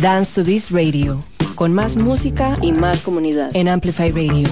Dance to This Radio, con más música y más comunidad en Amplify Radio.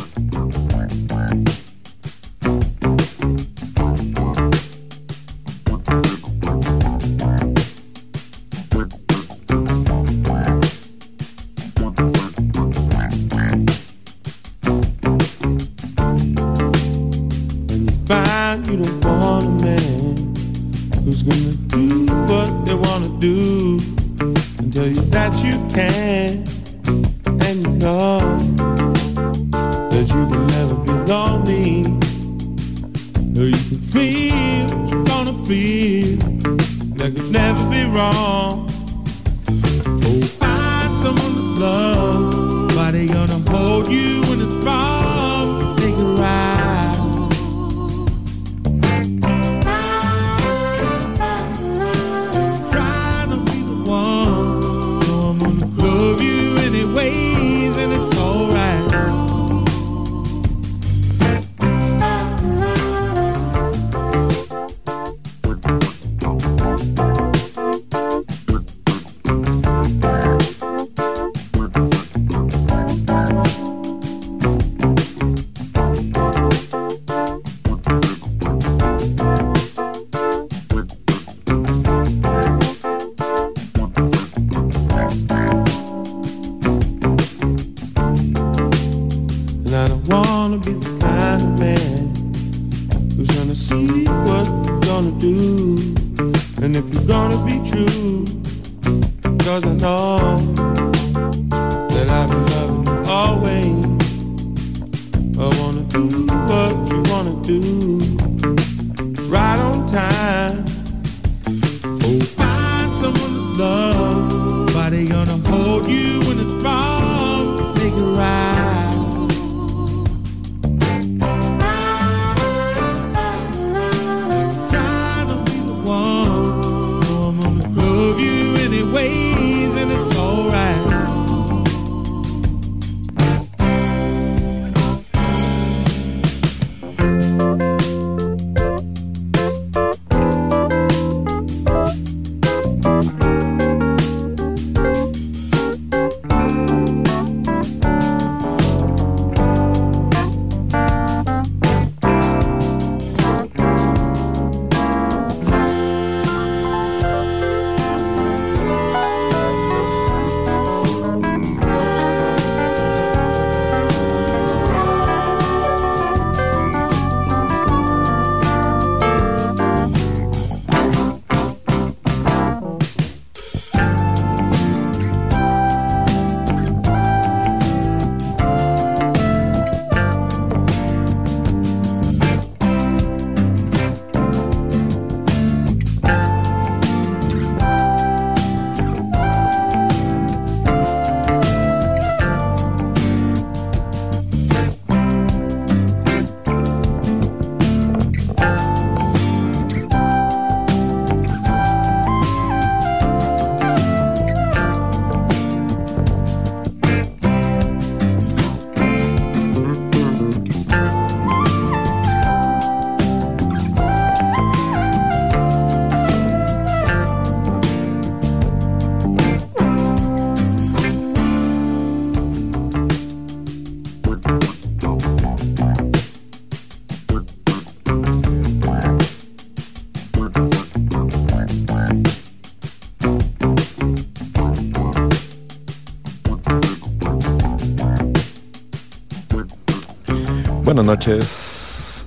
Buenas noches.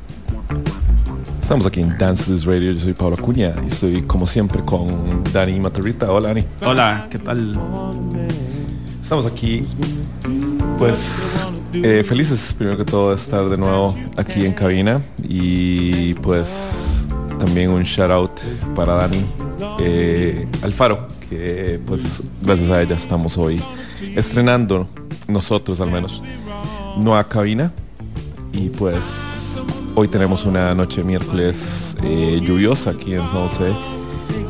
Estamos aquí en Dance This Radio. Yo soy Pablo Acuña y estoy como siempre con Dani Matarrita. Hola, Dani. Hola, ¿qué tal? Estamos aquí, pues, eh, felices primero que todo de estar de nuevo aquí en cabina y pues también un shout out para Dani eh, Alfaro, que pues gracias a ella estamos hoy estrenando nosotros al menos nueva cabina y pues hoy tenemos una noche miércoles eh, lluviosa aquí en San José,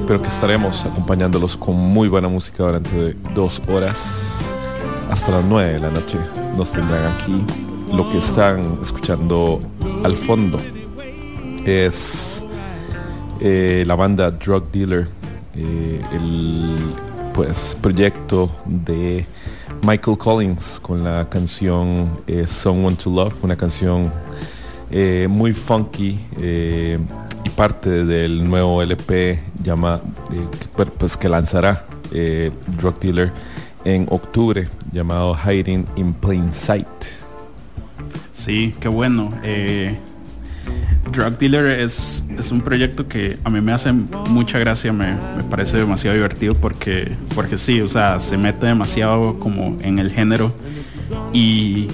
pero que estaremos acompañándolos con muy buena música durante dos horas hasta las nueve de la noche. Nos tendrán aquí. Lo que están escuchando al fondo es eh, la banda Drug Dealer, eh, el pues proyecto de Michael Collins con la canción eh, Someone to Love, una canción eh, muy funky eh, y parte del nuevo LP llama, pues, que lanzará Drug Dealer en octubre llamado Hiding in Plain Sight. Sí, qué bueno. Drug Dealer es, es un proyecto que a mí me hace mucha gracia, me, me, parece demasiado divertido porque, porque sí, o sea, se mete demasiado como en el género y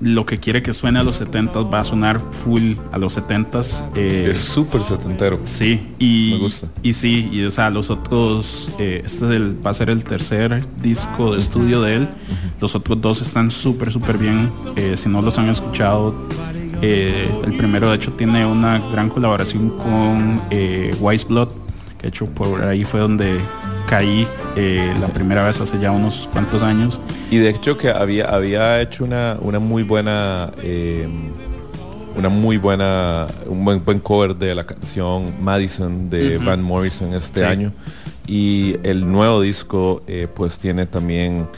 lo que quiere que suene a los 70 va a sonar full a los 70s. Eh, es súper setentero. Sí, y, me gusta. y sí, y o sea, los otros, eh, este es el, va a ser el tercer disco de estudio de él. Los otros dos están súper, súper bien. Eh, si no los han escuchado, eh, el primero de hecho tiene una gran colaboración con eh, Wise Blood, que de hecho por ahí fue donde caí eh, la primera vez hace ya unos cuantos años. Y de hecho que había, había hecho una, una muy buena una muy buena un buen, buen cover de la canción Madison de uh -huh. Van Morrison este sí. año y el nuevo disco eh, pues tiene también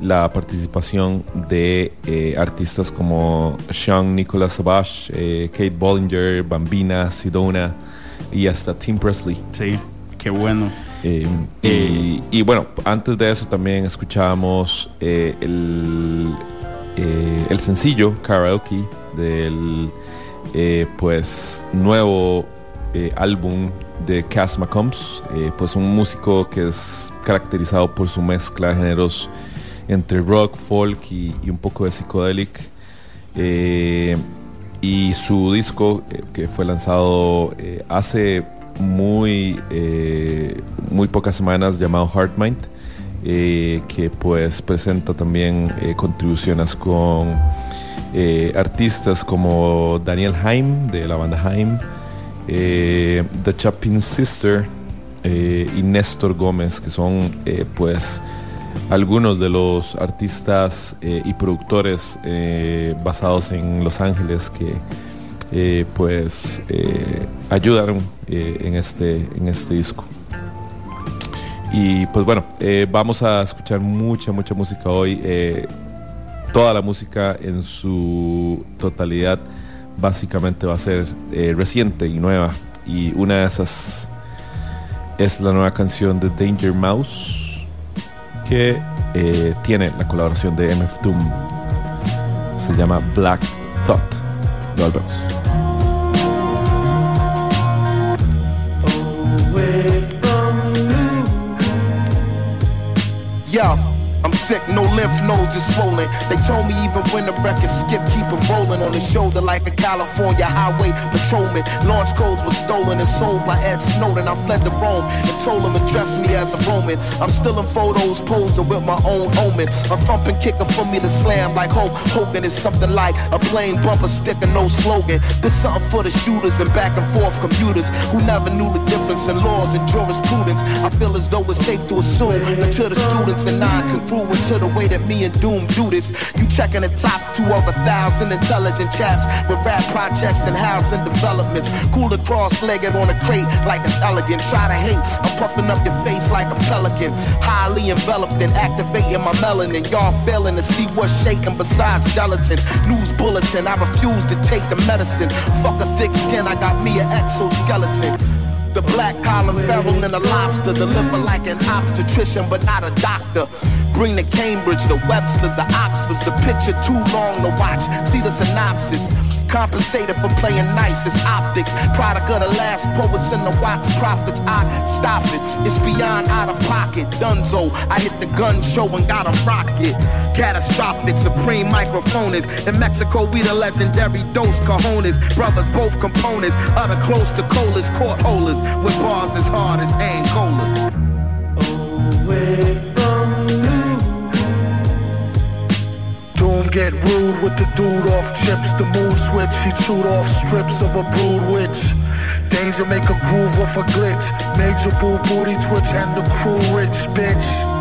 la participación de eh, artistas como Sean Nicholas Savage, eh, Kate Bollinger, Bambina, Sidona y hasta Tim Presley. Sí, qué bueno. Eh, y, y, bueno, antes de eso también escuchábamos el, el, sencillo Karaoke del eh, pues nuevo eh, álbum de Cass McCombs, eh, pues un músico que es caracterizado por su mezcla de géneros entre rock, folk y, un poco de psicodelic. y su disco que fue lanzado hace muy, muy pocas semanas llamado Heart Mind eh, que pues presenta también eh, contribuciones con eh, artistas como Daniel Haim de la banda Haim, The Chapin Sister y Néstor Gómez, que son pues algunos de los artistas y productores basados en Los Ángeles que pues ayudaron en, este, en este disco. Y pues bueno, eh, vamos a escuchar mucha, mucha música hoy. Eh, toda la música en su totalidad básicamente va a ser eh, reciente y nueva. Y una de esas es la nueva canción de Danger Mouse que tiene la colaboración de MF Doom. Se llama Black Thought. Lo volvemos. Yeah. Sick, no lymph nodes are swollen. They told me even when the record skip, keep it rolling on his shoulder like a California highway patrolman. Launch codes were stolen and sold by Ed Snowden. I fled to Rome and told him address me as a Roman. I'm still in photos posing with my own omen. A thumping kicker for me to slam like Hulk Hogan is something like a plain bumper sticker, no slogan. This something for the shooters and back and forth commuters who never knew the difference in laws and jurisprudence. I feel as though it's safe to assume that to the students and I can non to the way that me and Doom do this. You checking the top two of a thousand intelligent chaps with rap projects and housing developments. Cool cross-legged on a crate like it's elegant. Try to hate, I'm puffing up your face like a pelican. Highly enveloped and activating my melanin. Y'all failing to see what's shaking besides gelatin. News bulletin, I refuse to take the medicine. Fuck a thick skin, I got me an exoskeleton. The black collar feral and a lobster Deliver like an obstetrician but not a doctor Bring the Cambridge, the Websters, the Oxfords The picture too long to watch See the synopsis Compensated for playing nice, it's optics. Product of the last poets and the Watts prophets. I stop it, it's beyond out of pocket. Dunzo, I hit the gun show and got a rocket. Catastrophic, supreme microphones. In Mexico, we the legendary Dos Cajones. Brothers, both components. Utter close to colas, court holders. With bars as hard as Angolas. Away get rude with the dude off chips. The mood switch, he chewed off strips of a brood witch. Danger make a groove off a glitch. Major boo booty twitch and the crew rich bitch.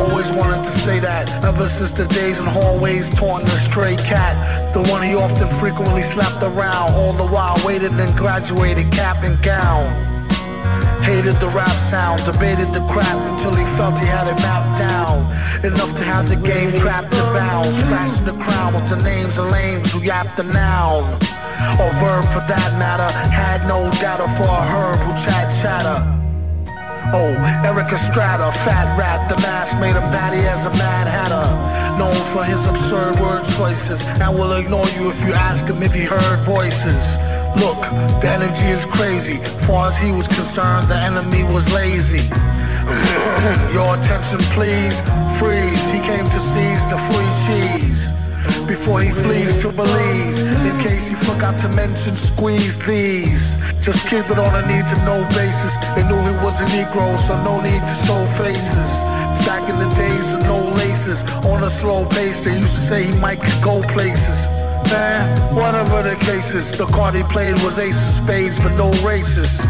Always wanted to say that ever since the days in hallways taunting the stray cat. The one he often frequently slapped around, all the while waited and graduated cap and gown. Hated the rap sound, debated the crap until he felt he had it mapped down. Enough to have the game trapped and bound. Scratching the crown with the names of lames who yapped the noun. Or verb for that matter, had no data for a herb who chat chatter. Oh, Eric Estrada, fat rat, the mask made him batty as a mad hatter. Known for his absurd word choices, and will ignore you if you ask him if he heard voices. Look, the energy is crazy. Far as he was concerned, the enemy was lazy. Your attention, please. Freeze. He came to seize the free cheese. Before he flees to Belize, in case he forgot to mention, squeeze these. Just keep it on a need to know basis. They knew he was a Negro, so no need to show faces. Back in the days of no laces, on a slow pace, they used to say he might could go places man. Whatever the case is, the card he played was ace of spades, but no races.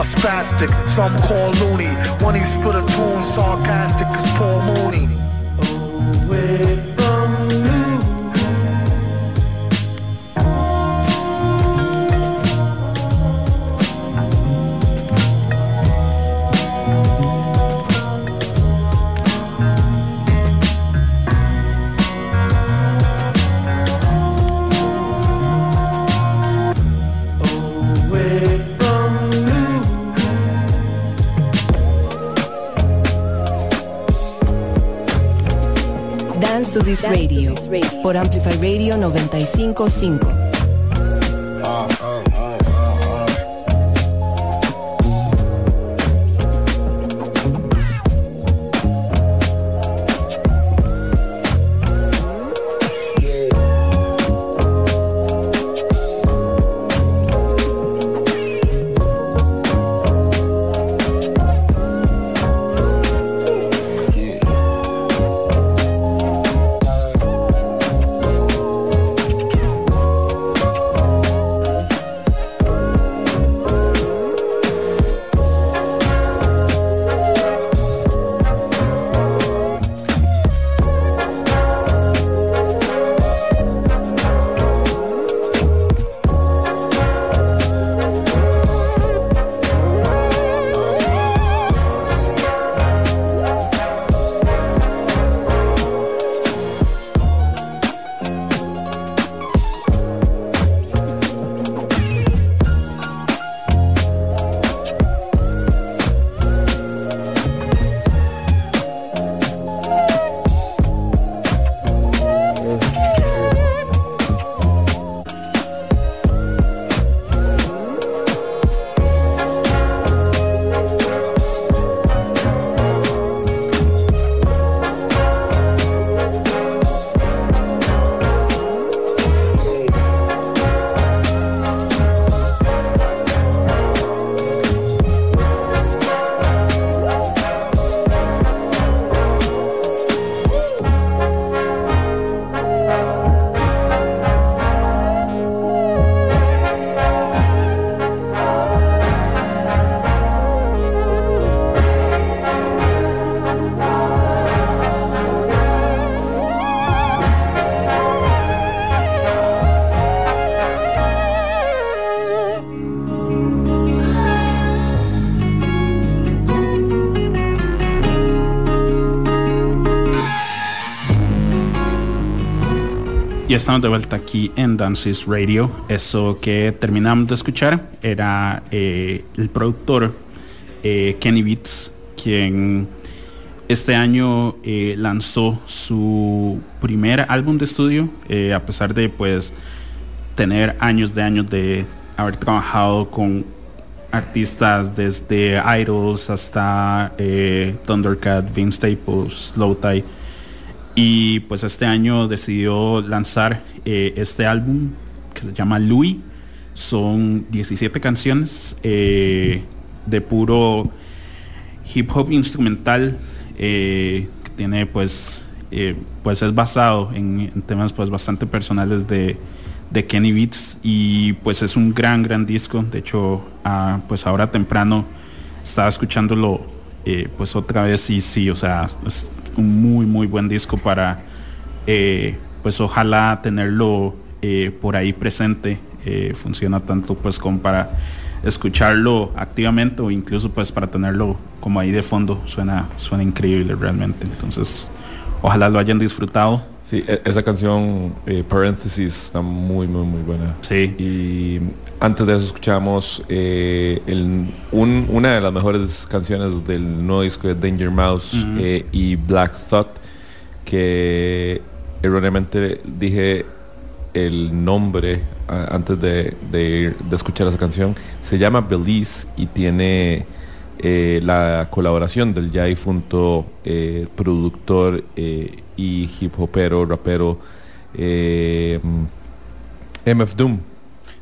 A spastic, some call loony. When he spit a tune, sarcastic as Paul Mooney. This Radio por Amplify Radio 955. Estamos de vuelta aquí en Dances Radio. Eso que terminamos de escuchar era eh, el productor eh, Kenny Beats, quien este año eh, lanzó su primer álbum de estudio, a pesar de pues tener años de años de haber trabajado con artistas desde Idols hasta Thundercat, Vince Staples, Slow Tie y pues este año decidió lanzar eh, este álbum que se llama Louis. Son 17 canciones eh, de puro hip hop instrumental eh, que tiene pues pues es basado en, temas pues bastante personales de, Kenny Beats. Y pues es un gran gran disco. De hecho pues ahora temprano estaba escuchándolo pues otra vez. Y sí o sea un muy muy buen disco para eh, pues ojalá tenerlo eh, por ahí presente. Eh, funciona tanto pues como para escucharlo activamente o incluso pues para tenerlo como ahí de fondo. Suena suena increíble realmente. Entonces ojalá lo hayan disfrutado Sí, e, esa canción, eh, Parenthesis, está muy, muy, muy buena. Sí. Y antes de eso escuchamos eh, una de las mejores canciones del nuevo disco de Danger Mouse eh, y Black Thought, que erróneamente dije el nombre antes de, de, escuchar esa canción. Se llama Belize y tiene la colaboración del ya difunto productor y hip hopero, rapero eh, MF Doom.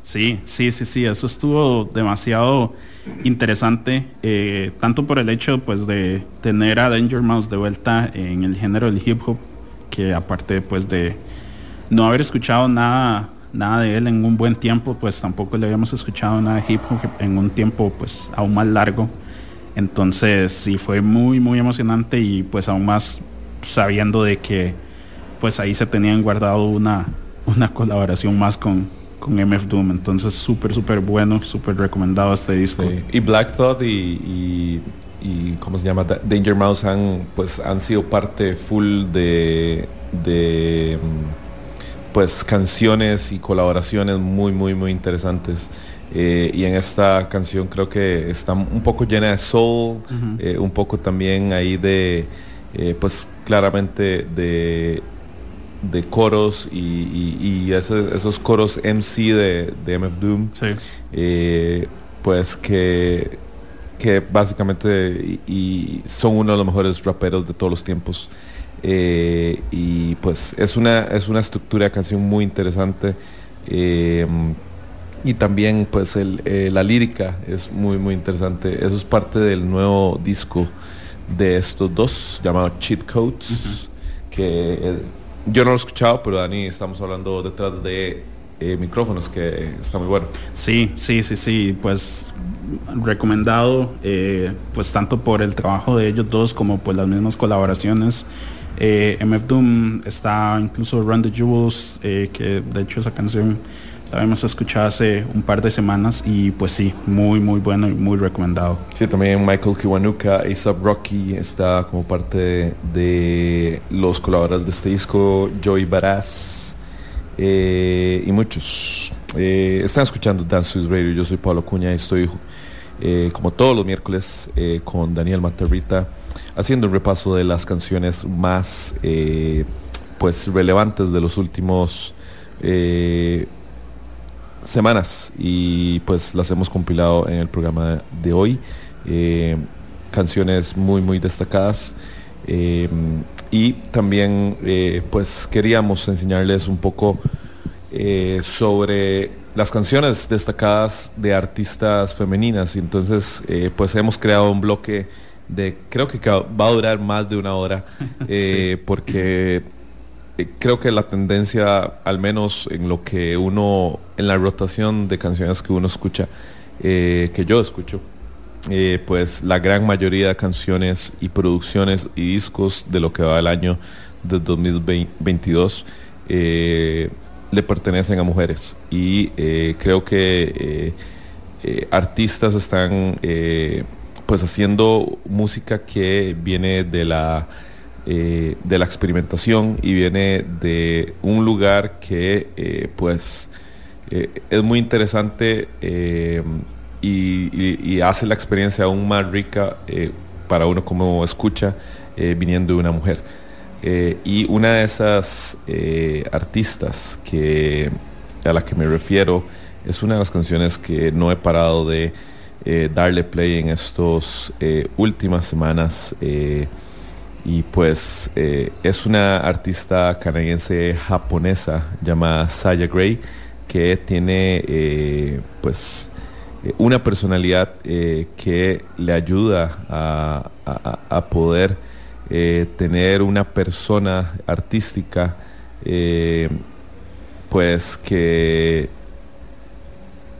Sí, sí, sí, sí, eso estuvo demasiado interesante, eh, tanto por el hecho pues de tener a Danger Mouse de vuelta en el género del hip hop, que aparte pues de no haber escuchado nada, nada de él en un buen tiempo, pues tampoco le habíamos escuchado nada de hip hop en un tiempo pues aún más largo. Entonces sí fue muy muy emocionante y pues aún más sabiendo de que pues ahí se tenían guardado una, una colaboración más con, con MF Doom. Entonces súper, súper bueno, súper recomendado este disco. Y Black Thought y, y, ¿cómo se llama? Danger Mouse han, pues, han sido parte full de, de pues canciones y colaboraciones muy, muy, muy interesantes. Eh, y en esta canción creo que está un poco llena de soul, eh, un poco también ahí de, eh, pues claramente de de coros y, esos coros MC de, de MF Doom, pues que, que básicamente y, son uno de los mejores raperos de todos los tiempos. Y pues es una, es una estructura de canción muy interesante. Eh, y también pues la lírica es muy muy interesante. Eso es parte del nuevo disco de estos dos llamado Cheat Codes, que yo no lo he escuchado, pero Dani, estamos hablando detrás de eh, micrófonos, que está muy bueno. Sí, sí, sí, sí, pues recomendado, eh, pues tanto por el trabajo de ellos dos como por las mismas colaboraciones. Eh, MF Doom está incluso Run the Jewels, que de hecho esa canción la hemos escuchado hace un par de semanas y pues sí, muy muy bueno y muy recomendado. Sí, también Michael Kiwanuka, ASAP Rocky está como parte de los colaboradores de este disco, Joey Baraz eh, y muchos. Eh, están escuchando Dance Swiss Radio, yo soy Pablo Cuña y estoy eh, como todos los miércoles con Daniel Matarrita haciendo un repaso de las canciones más pues relevantes de los últimos semanas y pues las hemos compilado en el programa de hoy. Eh, canciones muy muy destacadas. Eh, y también eh, pues queríamos enseñarles un poco sobre las canciones destacadas de artistas femeninas. Y entonces pues hemos creado un bloque de creo que va a durar más de una hora porque creo que la tendencia, al menos en lo que uno, en la rotación de canciones que uno escucha, eh, que yo escucho, eh, pues la gran mayoría de canciones y producciones y discos de lo que va el año de 2022 le pertenecen a mujeres. Y creo que artistas están pues haciendo música que viene de la eh, de la experimentación y viene de un lugar que eh, pues eh, es muy interesante y, hace la experiencia aún más rica para uno como escucha viniendo de una mujer. y una de esas artistas que, a la que me refiero es una de las canciones que no he parado de darle play en estas últimas semanas y pues eh, es una artista canadiense japonesa llamada Saya Gray que tiene eh, pues eh, una personalidad que le ayuda a, poder tener una persona artística pues que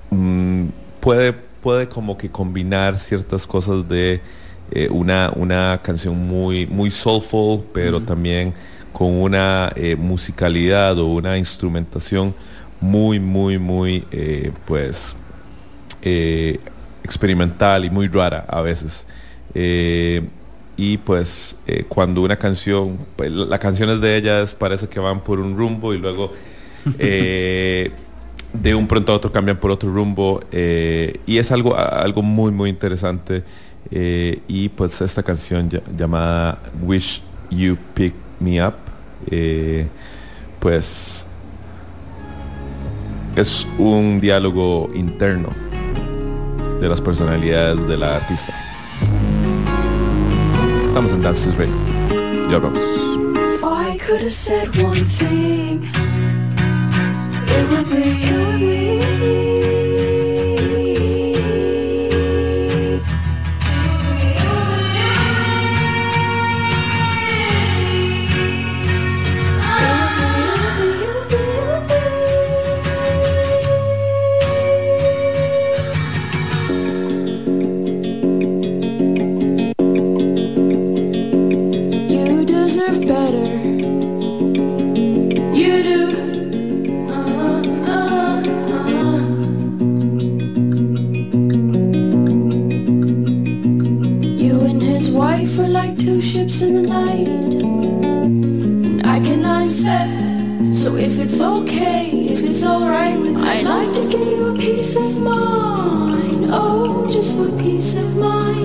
mm, puede, puede como que combinar ciertas cosas de eh, una, una canción muy, muy soulful, pero también con una eh, musicalidad o una instrumentación muy, muy, muy, eh, pues, experimental y muy rara a veces. y pues cuando una canción, pues, las canciones de ellas parece que van por un rumbo y luego de un pronto a otro cambian por otro rumbo y es algo, algo muy muy interesante eh, y pues esta canción llamada Wish You Pick Me Up, eh, pues es un diálogo interno de las personalidades de la artista. Estamos en Dance is Ready. Ya vamos. it's okay, if it's alright with you. I'd like to give you a peace of mind. Oh, just for peace of mind.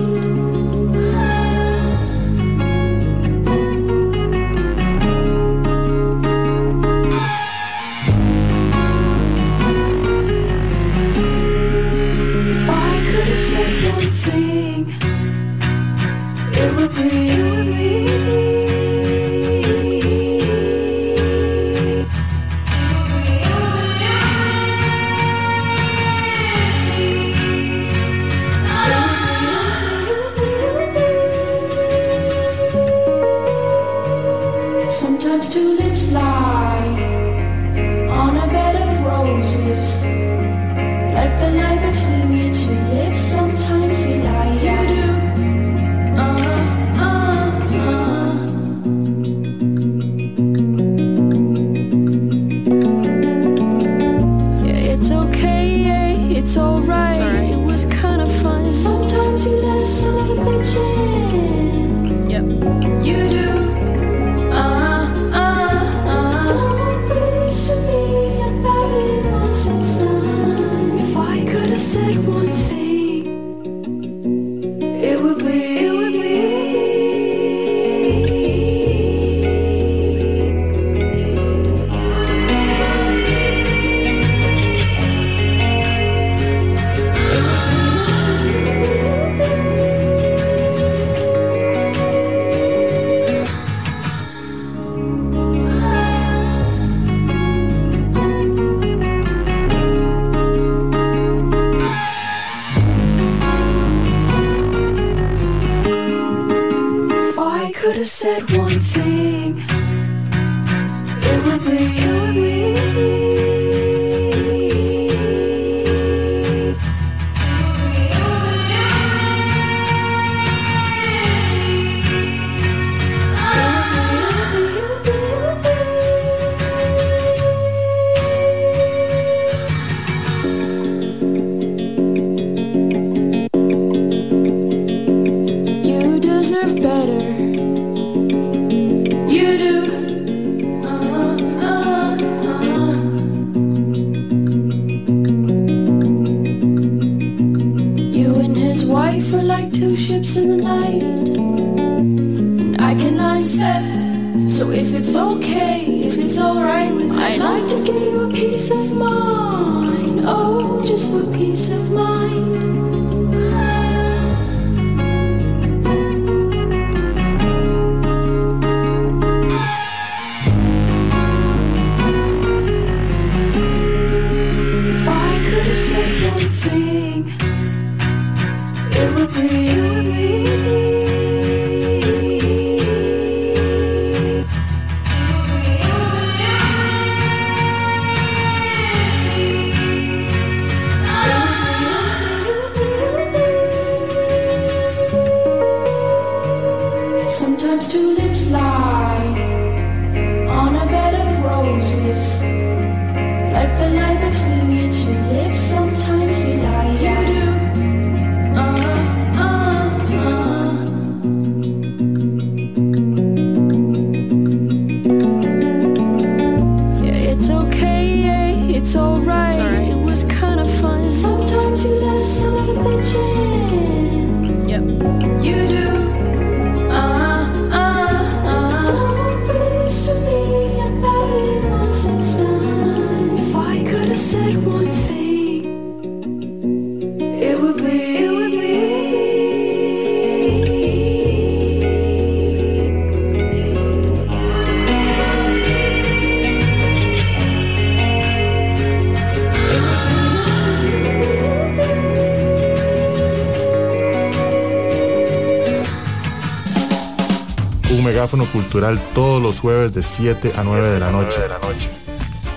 Cultural todos los jueves de 7 a 9 de la noche.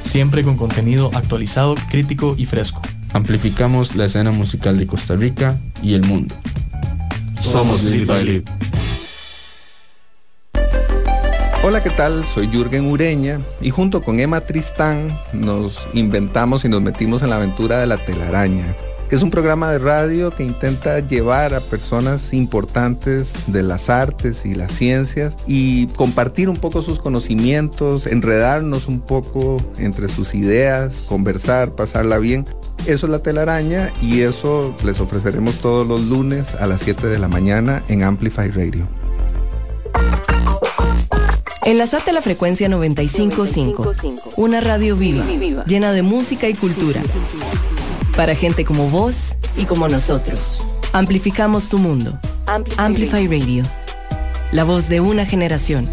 Siempre con contenido actualizado, crítico y fresco. Amplificamos la escena musical de Costa Rica y el mundo. Somos Lead by Hola, ¿qué tal? Soy Jürgen Ureña y junto con Emma Tristán nos inventamos y nos metimos en la aventura de la telaraña es un programa de radio que intenta llevar a personas importantes de las artes y las ciencias y compartir un poco sus conocimientos, enredarnos un poco entre sus ideas, conversar, pasarla bien. Eso es la telaraña y eso les ofreceremos todos los lunes a las 7 de la mañana en Amplify Radio. Enlazate a la frecuencia 955, una radio viva, llena de música y cultura para gente como vos y como nosotros. Amplificamos tu mundo. Amplify, Radio. La voz de una generación.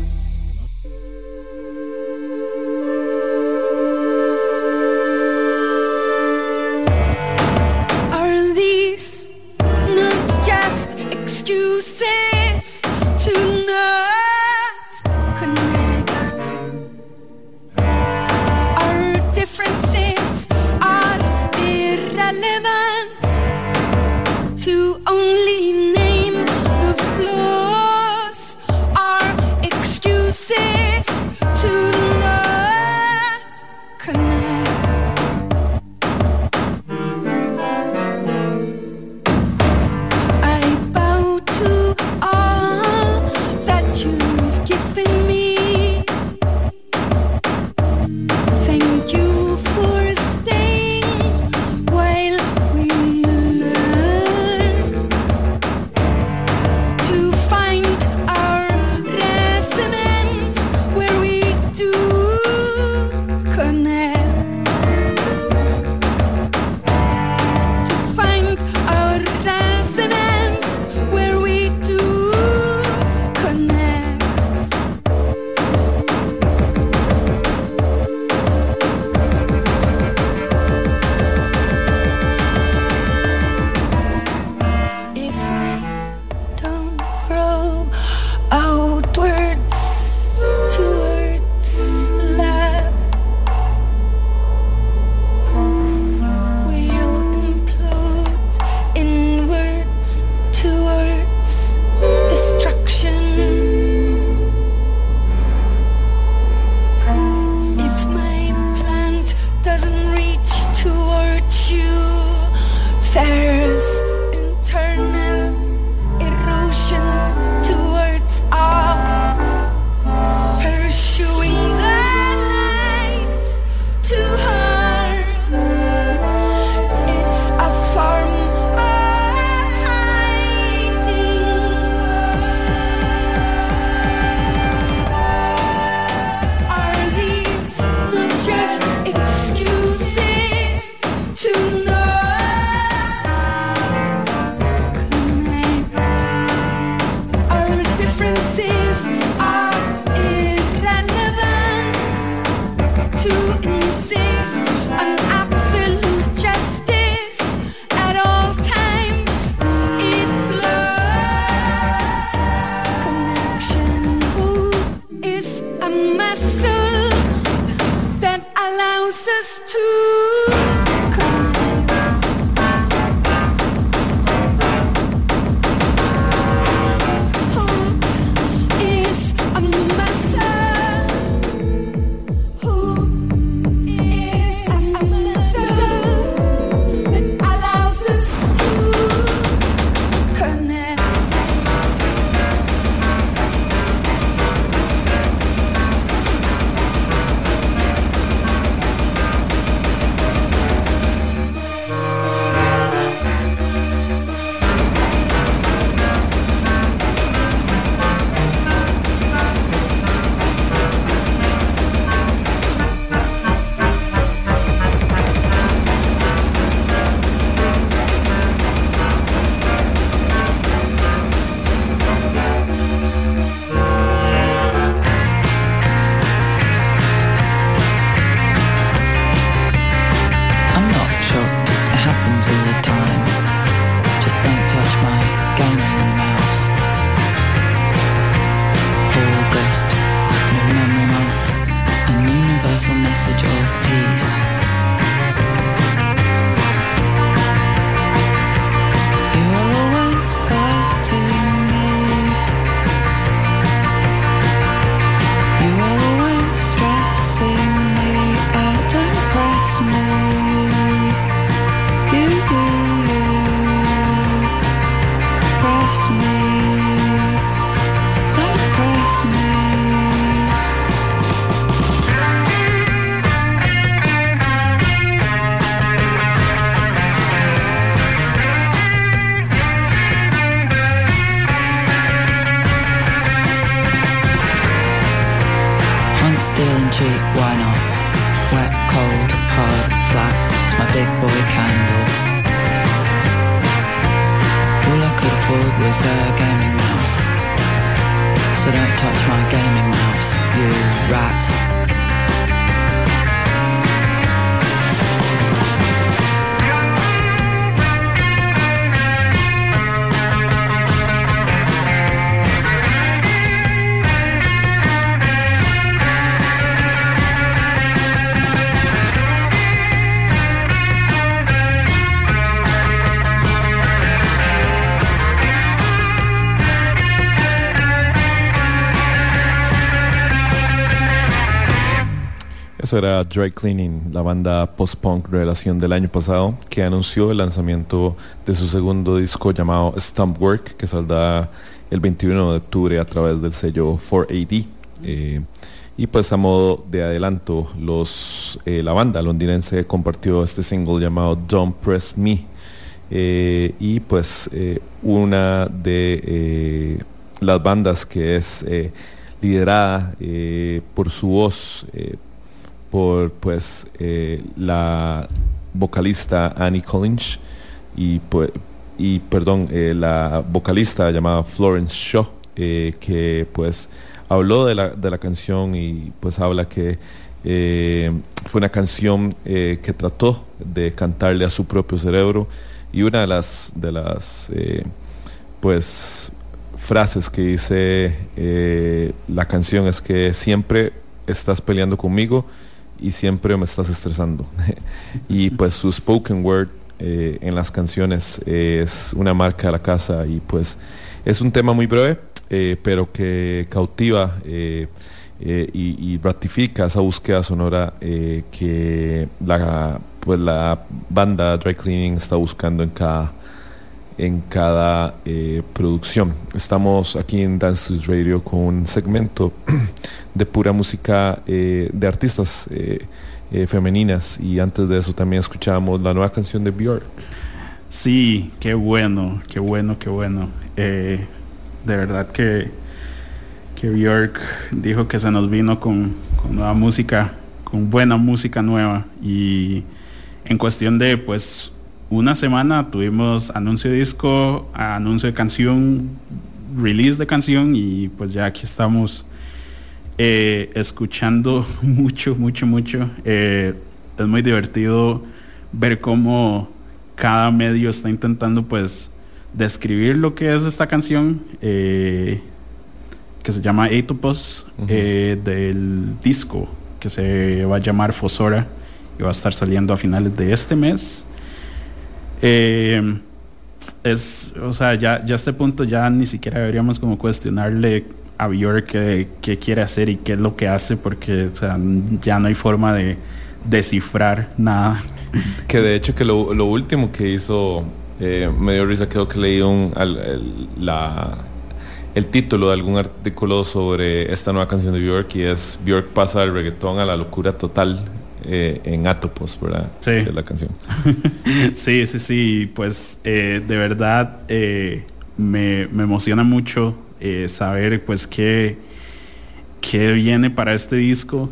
Era Dry Cleaning, la banda post-punk revelación del año pasado, que anunció el lanzamiento de su segundo disco llamado Stump Work, que saldrá el 21 de octubre a través del sello 4AD. Eh, y pues a modo de adelanto, los, eh, la banda londinense compartió este single llamado Don't Press Me. Eh, y pues una de las bandas que es liderada por su voz por pues eh, la vocalista Annie Collins y pues y perdón eh, la vocalista llamada Florence Shaw eh, que pues habló de la, de la canción y pues habla que fue una canción que trató de cantarle a su propio cerebro y una de las de las pues frases que dice la canción es que siempre estás peleando conmigo y siempre me estás estresando. y pues su spoken word eh, en las canciones es una marca de la casa y pues es un tema muy breve, eh, pero que cautiva eh, y, ratifica esa búsqueda sonora que la, pues la banda Dry Cleaning está buscando en cada en cada producción. Estamos aquí en Dance Radio con un segmento de pura música de artistas femeninas y antes de eso también escuchábamos la nueva canción de Björk. Sí, qué bueno, qué bueno, qué bueno. Eh, de verdad que, que Björk dijo que se nos vino con, nueva música, con buena música nueva. Y en cuestión de pues una semana tuvimos anuncio de disco, anuncio de canción, release de canción y pues ya aquí estamos eh, escuchando mucho, mucho, mucho. Eh, es muy divertido ver cómo cada medio está intentando pues describir lo que es esta canción eh, que se llama Atopos eh, del disco que se va a llamar Fosora y va a estar saliendo a finales de este mes. Eh, es, o sea, ya, ya este punto ya ni siquiera deberíamos como cuestionarle a Björk qué, quiere hacer y qué es lo que hace porque ya no hay forma de descifrar nada. Que de hecho que lo, último que hizo eh, me dio risa, creo que leí un, el, la, el título de algún artículo sobre esta nueva canción de Björk y es Björk pasa del reggaetón a la locura total eh, en Atopos, ¿verdad? Sí. De la canción. sí, sí, sí, pues eh, de verdad me, me, emociona mucho saber pues qué, qué viene para este disco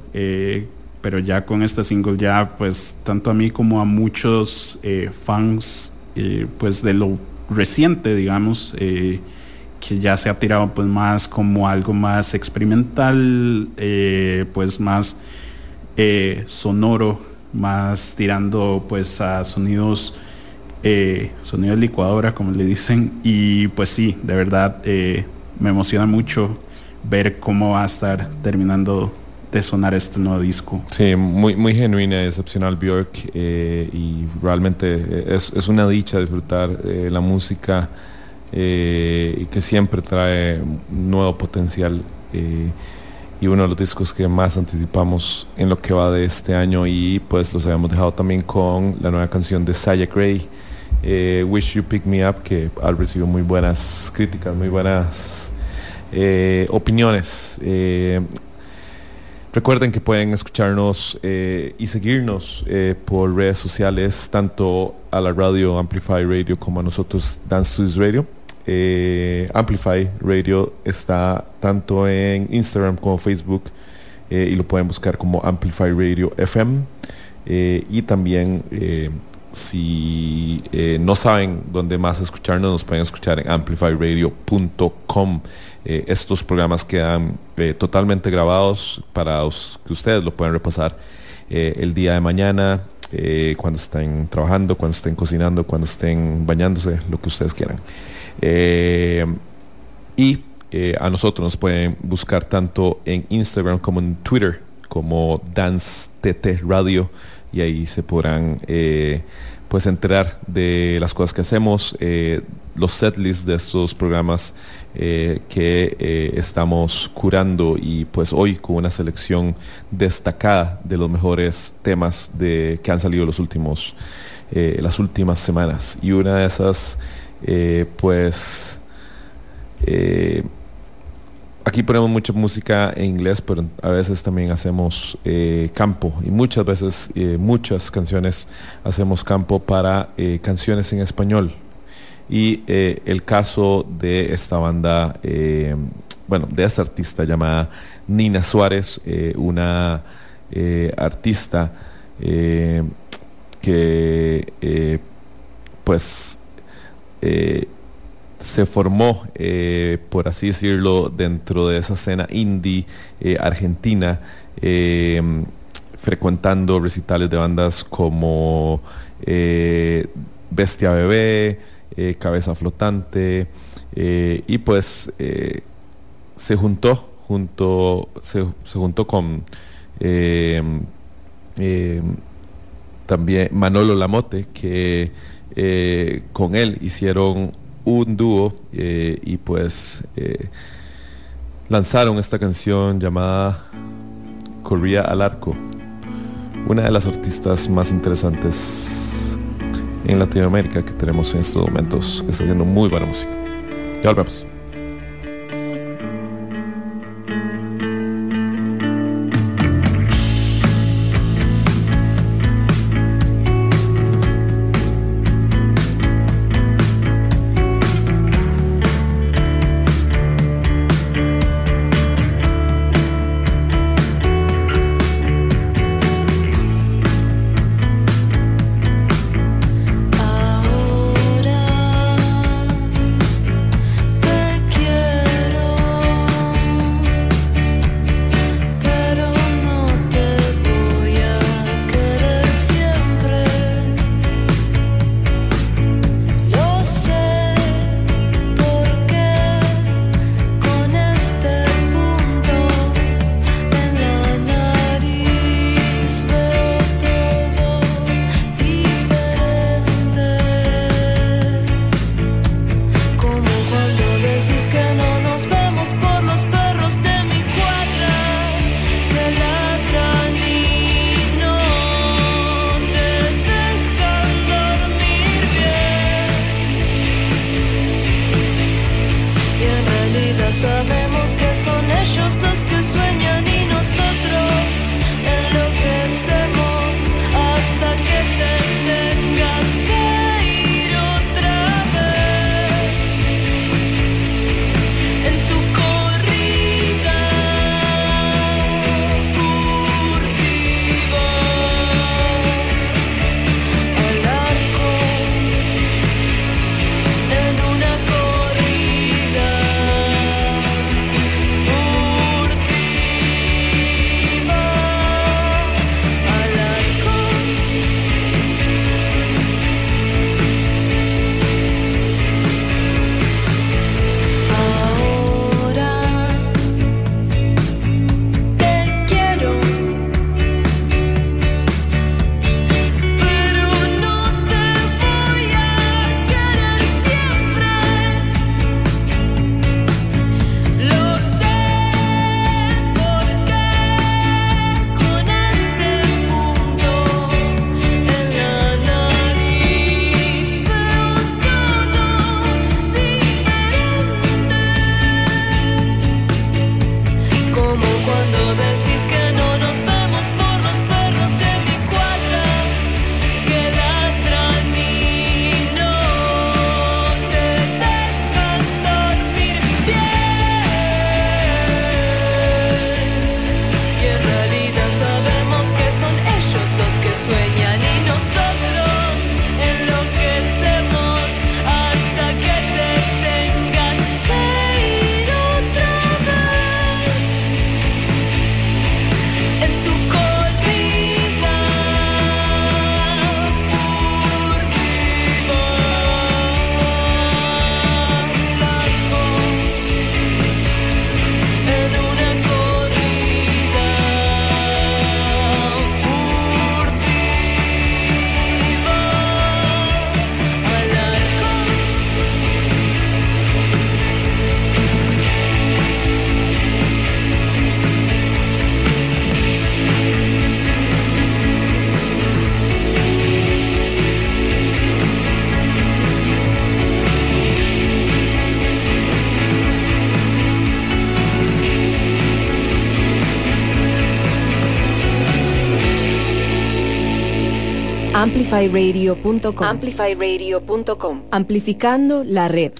pero ya con este single ya pues tanto a mí como a muchos eh, fans eh, pues de lo reciente digamos eh, que ya se ha tirado pues más como algo más experimental pues más sonoro más tirando pues a sonidos sonidos licuadora como le dicen y pues sí de verdad me emociona mucho ver cómo va a estar terminando de sonar este nuevo disco. Sí, muy, muy genuina y excepcional Björk eh, y realmente es, es, una dicha disfrutar eh, la música eh, que siempre trae nuevo potencial y uno de los discos que más anticipamos en lo que va de este año y pues los habíamos dejado también con la nueva canción de Saya Gray, Wish You Pick Me Up, que ha recibido muy buenas críticas, muy buenas opiniones. Recuerden que pueden escucharnos eh, y seguirnos eh, por redes sociales, tanto a la radio Amplify Radio como a nosotros Dance Studios Radio. Eh, Amplify Radio está tanto en Instagram como Facebook y lo pueden buscar como Amplify Radio FM. y también si no saben dónde más escucharnos, nos pueden escuchar en amplifyradio.com. Eh, estos programas quedan eh, totalmente grabados para que ustedes lo puedan repasar eh, el día de mañana, cuando estén trabajando, cuando estén cocinando, cuando estén bañándose, lo que ustedes quieran. Y a nosotros nos pueden buscar tanto en Instagram como en Twitter como Dance TT Radio y ahí se podrán pues enterar de las cosas que hacemos, los setlists de estos programas eh, que eh, estamos curando y pues hoy con una selección destacada de los mejores temas de, que han salido los últimos, eh, las últimas semanas. Y una de esas, pues, aquí ponemos mucha música en inglés, pero a veces también hacemos campo. Y muchas veces, muchas canciones hacemos campo para canciones en español. Y eh, el caso de esta banda, eh, bueno, de esta artista llamada Nina Suárez, eh, una artista que pues se formó, por así decirlo, dentro de esa escena indie argentina, frecuentando recitales de bandas como Bestia Bebé, eh, cabeza Flotante, eh, y pues eh, se juntó, junto, se, juntó con también Manolo Lamote, que con él hicieron un dúo y pues lanzaron esta canción llamada Corría al Arco, una de las artistas más interesantes en Latinoamérica que tenemos en estos momentos, que está haciendo muy buena música. Ya volvemos. amplifyradio.com. Amplifyradio.com. Amplificando la red.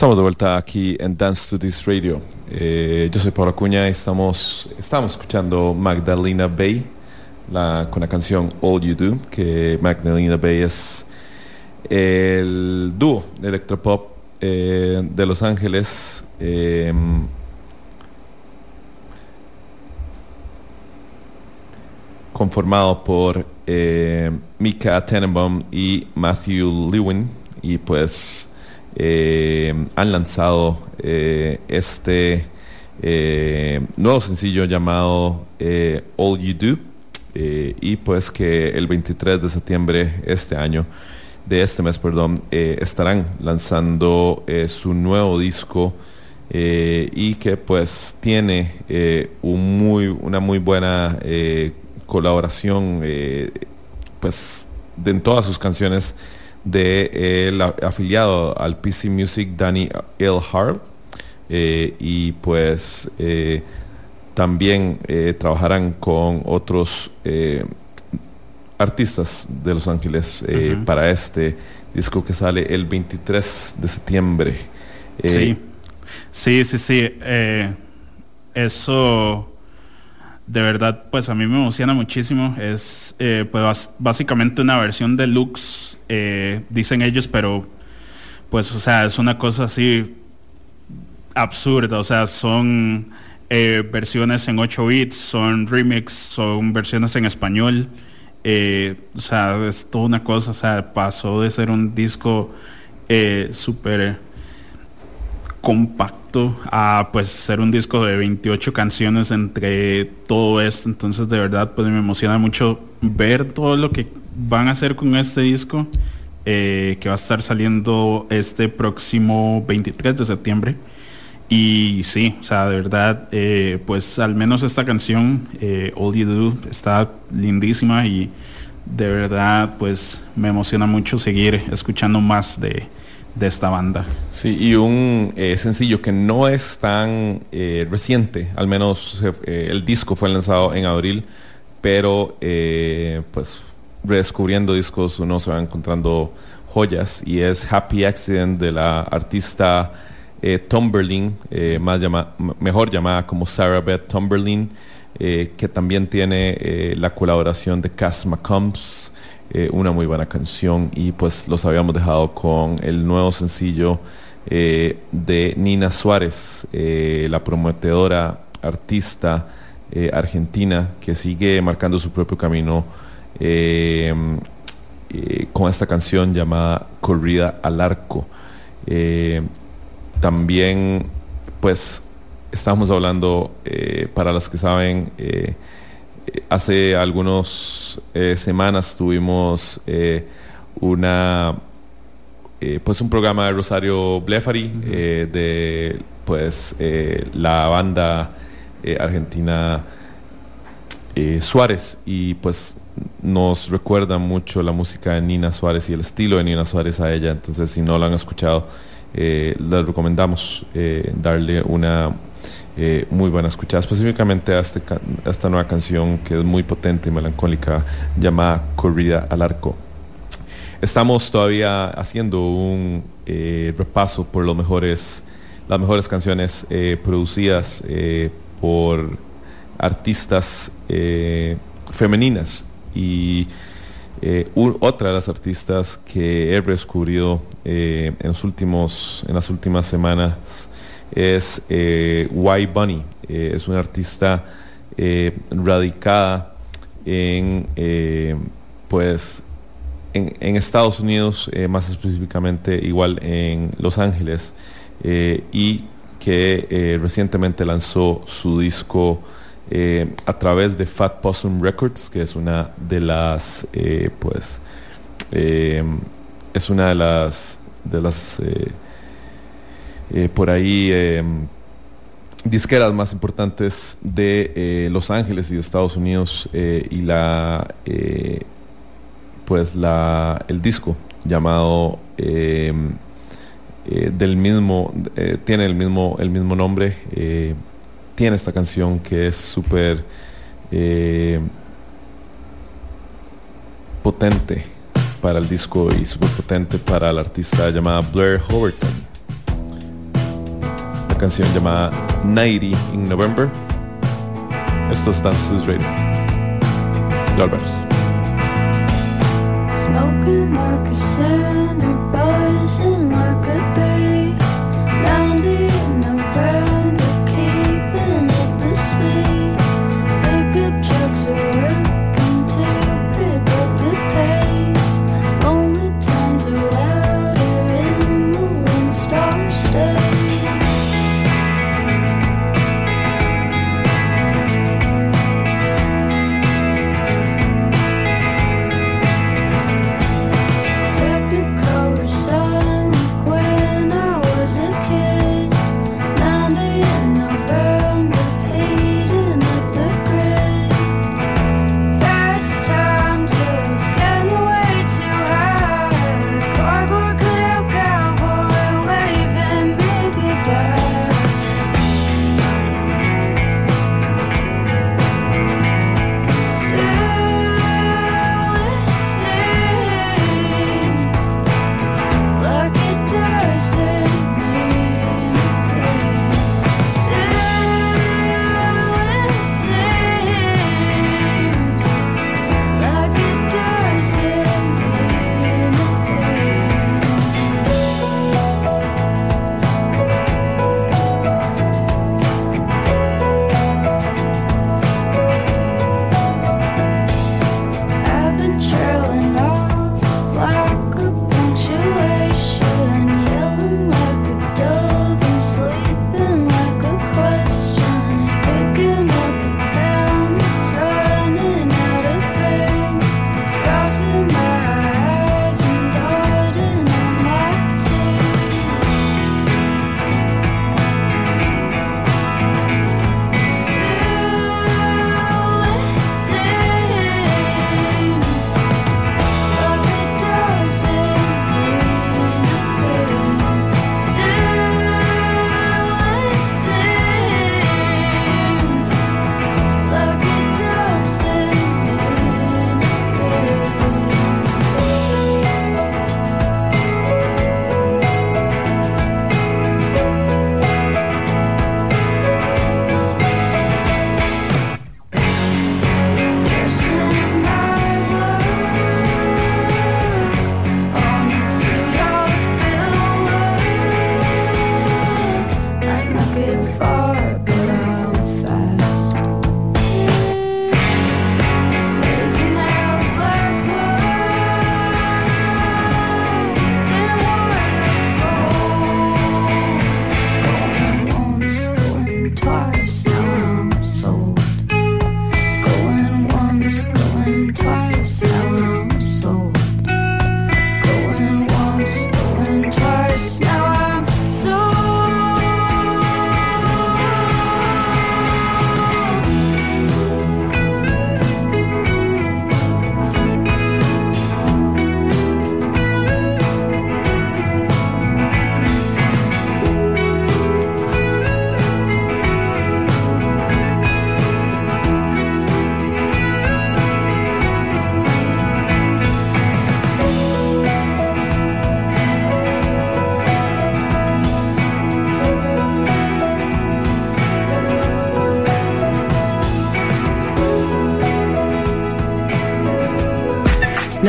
Estamos de vuelta aquí en Dance to This Radio. Eh, yo soy Pablo Acuña y estamos, estamos escuchando Magdalena Bay con la canción All You Do, que Magdalena Bay es el dúo de electropop eh, de Los Ángeles. eh, conformado por Mika Tenenbaum y Matthew Lewin y pues eh, han lanzado eh, este eh, nuevo sencillo llamado All You Do y pues que el 23 de septiembre este año de este mes perdón estarán lanzando su nuevo disco y que pues tiene un muy, una muy buena colaboración pues de en todas sus canciones de eh, el afiliado al PC Music Danny L. Harp eh, y pues eh, también eh, trabajarán con otros eh, artistas de Los Ángeles para este disco que sale el 23 de septiembre. Sí, sí, sí, sí. eso de verdad, pues a mí me emociona muchísimo. Es eh, pues básicamente una versión deluxe, eh, dicen ellos, pero pues o sea, es una cosa así absurda. O sea, son eh, versiones en 8 bits, son remix, son versiones en español. eh, o sea, es toda una cosa. O sea, pasó de ser un disco súper compacto a pues ser un disco de 28 canciones entre todo esto entonces de verdad pues me emociona mucho ver todo lo que van a hacer con este disco eh, que va a estar saliendo este próximo 23 de septiembre y sí, o sea, de verdad, eh, pues al menos esta canción, eh, All You Do, está lindísima y de verdad, pues me emociona mucho seguir escuchando más de, de esta banda. Sí, y un eh, sencillo que no es tan reciente, al menos el disco fue lanzado en abril, pero pues redescubriendo discos uno se va encontrando joyas y es Happy Accident de la artista eh, Tomberlin, eh, más llama- mejor llamada como Sarah Beth Tomberlin, eh, que también tiene eh, la colaboración de Cass McCombs, eh, una muy buena canción y pues los habíamos dejado con el nuevo sencillo de Nina Suárez, la prometedora artista argentina que sigue marcando su propio camino eh, eh, con esta canción llamada Corrida al Arco. Eh, también pues estamos hablando, para las que saben, hace algunas semanas tuvimos una pues un programa de Rosario Blefari de pues la banda argentina Suárez y pues nos recuerda mucho la música de Nina Suárez y el estilo de Nina Suárez a ella. Entonces si no lo han escuchado eh, les recomendamos eh, darle una eh, muy buena escuchada específicamente a, este esta nueva canción que es muy potente y melancólica llamada Corrida al Arco. Estamos todavía haciendo un eh, repaso por los mejores, las mejores canciones producidas por artistas femeninas y eh, otra de las artistas que he descubrido eh, en, los últimos, en las últimas semanas es eh, Y Bunny. Eh, es una artista radicada en pues en, Estados Unidos, más específicamente igual en Los Ángeles, y que recientemente lanzó su disco eh, a través de Fat Possum Records, que es una de las, eh, pues, eh, es una de las, de las, por ahí, disqueras más importantes de Los Ángeles y de Estados Unidos y la pues la el disco llamado del mismo tiene el mismo el mismo nombre tiene esta canción que es súper eh, potente para el disco y súper potente para la artista llamada Blair Hoverton. La canción llamada 90 in November. Esto es Dance Radio. Ya volvemos.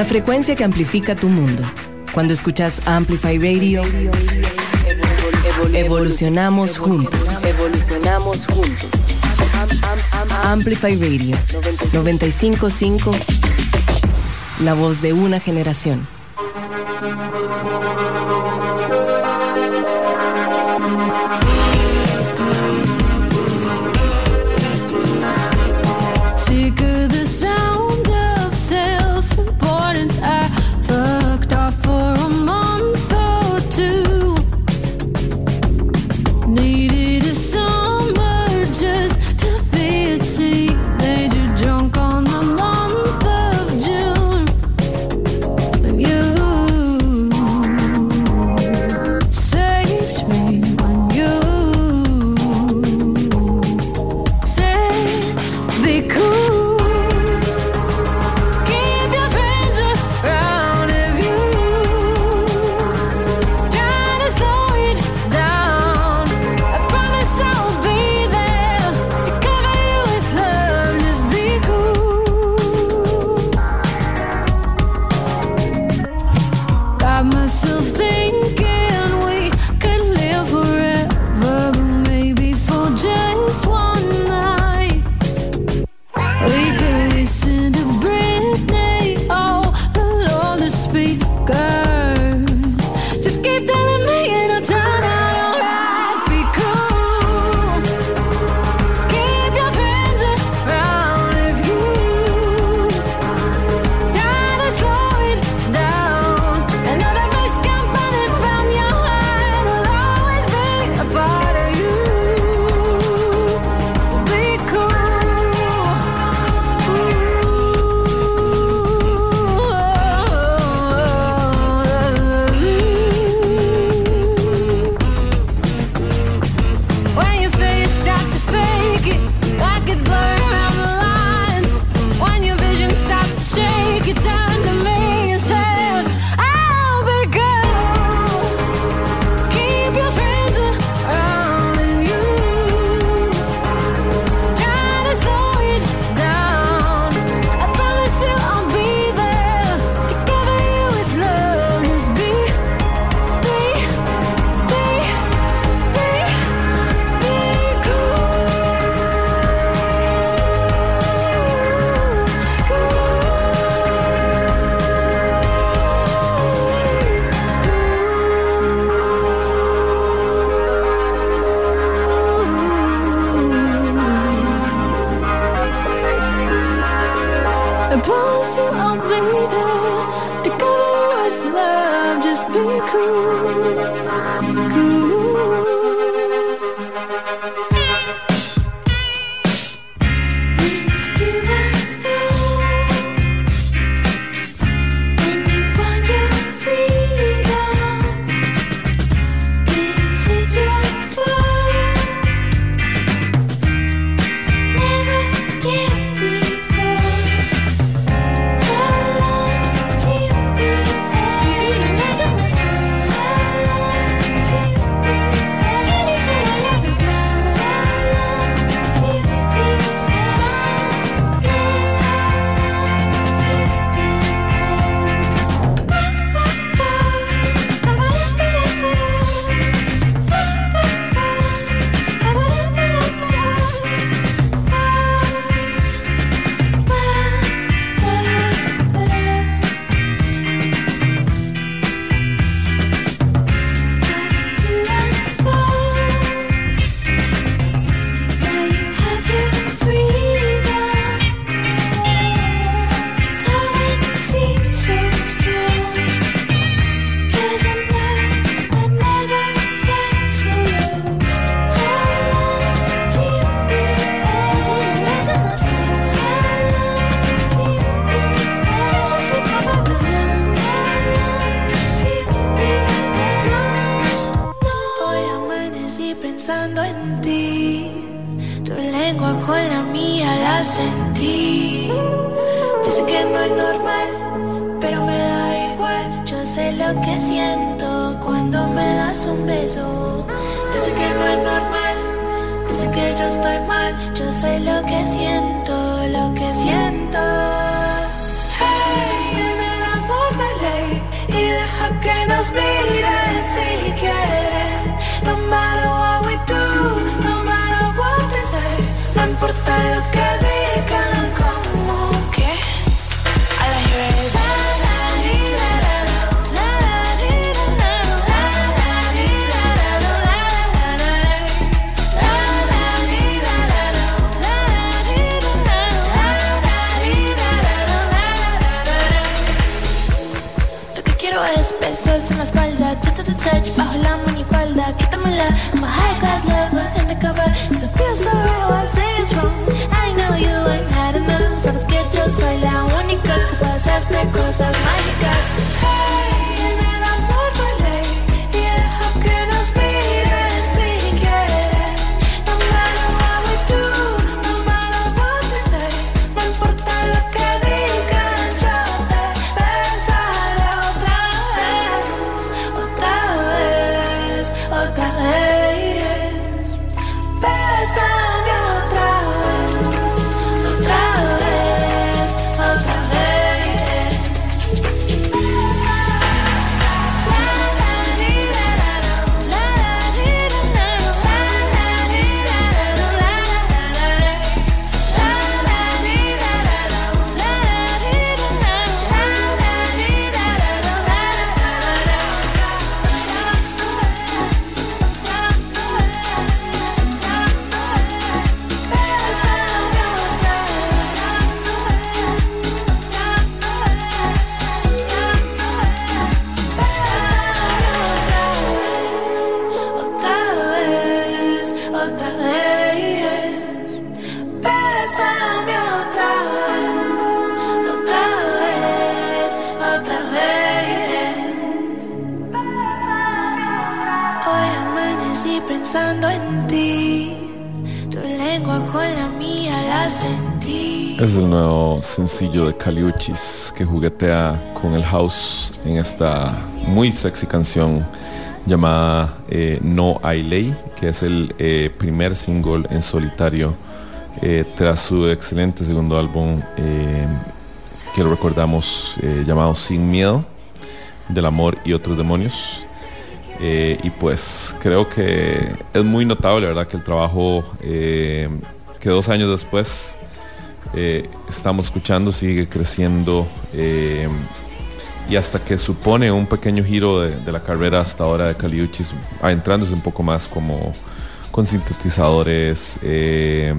La frecuencia que amplifica tu mundo. Cuando escuchas Amplify Radio, evolucionamos juntos. Amplify Radio 955, la voz de una generación. Juguetea con el house en esta muy sexy canción llamada eh, No hay ley, que es el eh, primer single en solitario eh, tras su excelente segundo álbum que lo recordamos llamado Sin Miedo, del amor y otros demonios. Y pues creo que es muy notable, ¿verdad? Que el trabajo que dos años después eh, estamos escuchando sigue creciendo eh, y hasta que supone un pequeño giro de, la carrera hasta ahora de Caliuchis, adentrándose un poco más como con sintetizadores, eh,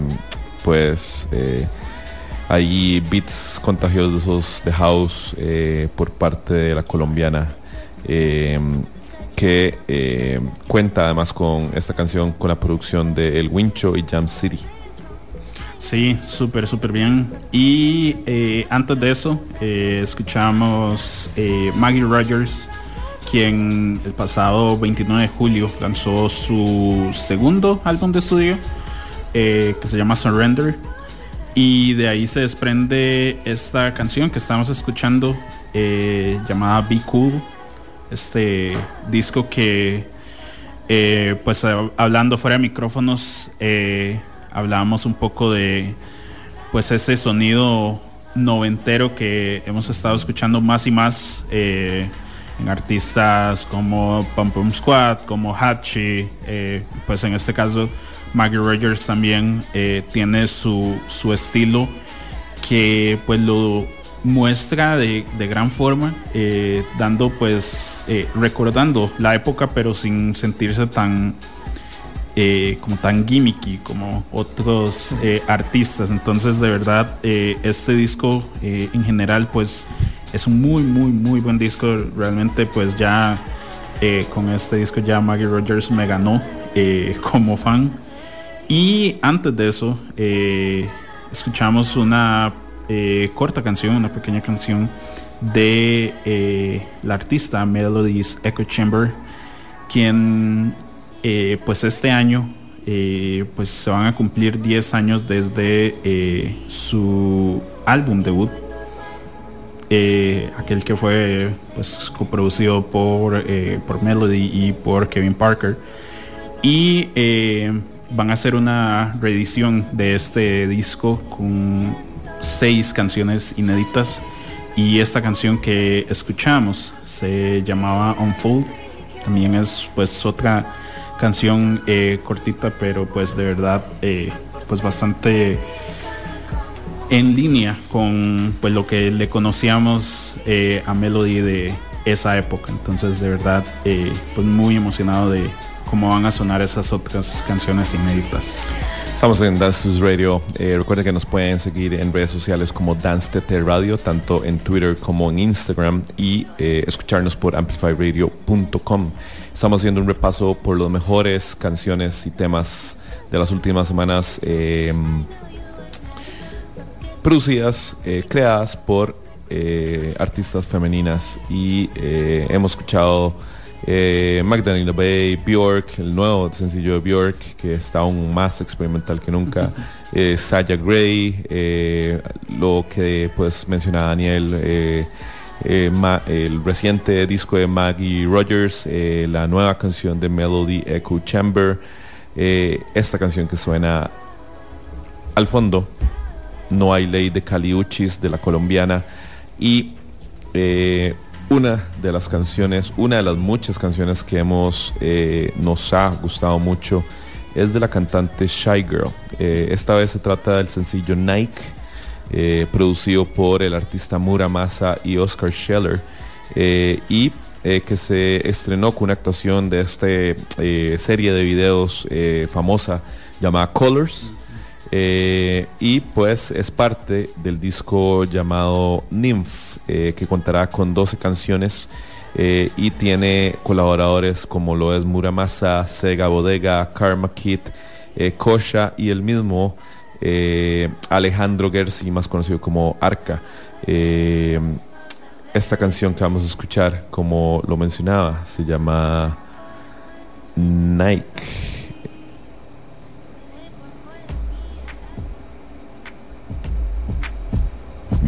pues hay beats contagiosos de house por parte de la colombiana. que cuenta además con esta canción con la producción de El Wincho y Jam City. Sí, súper, súper bien. Y eh, antes de eso, eh, escuchamos eh, Maggie Rogers, quien el pasado 29 de julio lanzó su segundo álbum de estudio, que se llama Surrender. Y de ahí se desprende esta canción que estamos escuchando, llamada Be Cool. Este disco que, pues hablando fuera de micrófonos, hablábamos un poco de pues ese sonido noventero que hemos estado escuchando más y más eh, en artistas como Pum Pum Squad, como Hachi, eh, pues en este caso Maggie Rogers también eh, tiene su, su estilo que pues lo muestra de, de gran forma, dando pues, recordando la época pero sin sentirse tan eh, como tan gimmicky como otros eh, artistas. Entonces, de verdad, eh, este disco en general, pues es un muy, muy, muy buen disco. Realmente, pues ya con este disco ya Maggie Rogers me ganó como fan. Y antes de eso, escuchamos una corta canción, una pequeña canción de la artista Melodies Echo Chamber, quien eh, pues este año eh, pues se van a cumplir 10 años desde eh, su álbum debut. aquel que fue pues coproducido por, por Melody y por Kevin Parker. Y van a hacer una reedición de este disco con seis canciones inéditas. Y esta canción que escuchamos se llamaba Unfold. También es pues otra canción eh, cortita, pero pues de verdad eh, pues bastante en línea con pues lo que le conocíamos eh, a Melody de esa época. Entonces de verdad pues muy emocionado de cómo van a sonar esas otras canciones inéditas. Estamos en Dance News Radio. Eh, recuerden que nos pueden seguir en redes sociales como Dance TT Radio, tanto en Twitter como en Instagram y eh, escucharnos por amplifyradio.com. Estamos haciendo un repaso por las mejores canciones y temas de las últimas semanas eh, producidas, eh, creadas por eh, artistas femeninas y eh, hemos escuchado eh, Magdalena Bay, Bjork, el nuevo sencillo de Bjork que está aún más experimental que nunca, eh, Saya Gray, eh, lo que pues menciona Daniel, eh, eh, Ma- el reciente disco de Maggie Rogers, la nueva canción de Melody Echo Chamber, esta canción que suena al fondo, No hay ley de Caliuchis de la colombiana. Y una de las canciones, una de las muchas canciones que hemos eh, nos ha gustado mucho es de la cantante Shy Girl. Eh, esta vez se trata del sencillo Nike, eh, producido por el artista Muramasa y Oscar Scheller, y que se estrenó con una actuación de esta serie de videos famosa llamada Colors. Eh, y pues es parte del disco llamado Nymph, eh, que contará con 12 canciones eh, y tiene colaboradores como lo es Muramasa, Sega Bodega, Karma Kid, Kosha y el mismo Alejandro Gersi, más conocido como Arca. Esta canción que vamos a escuchar, como lo mencionaba, se llama Nike.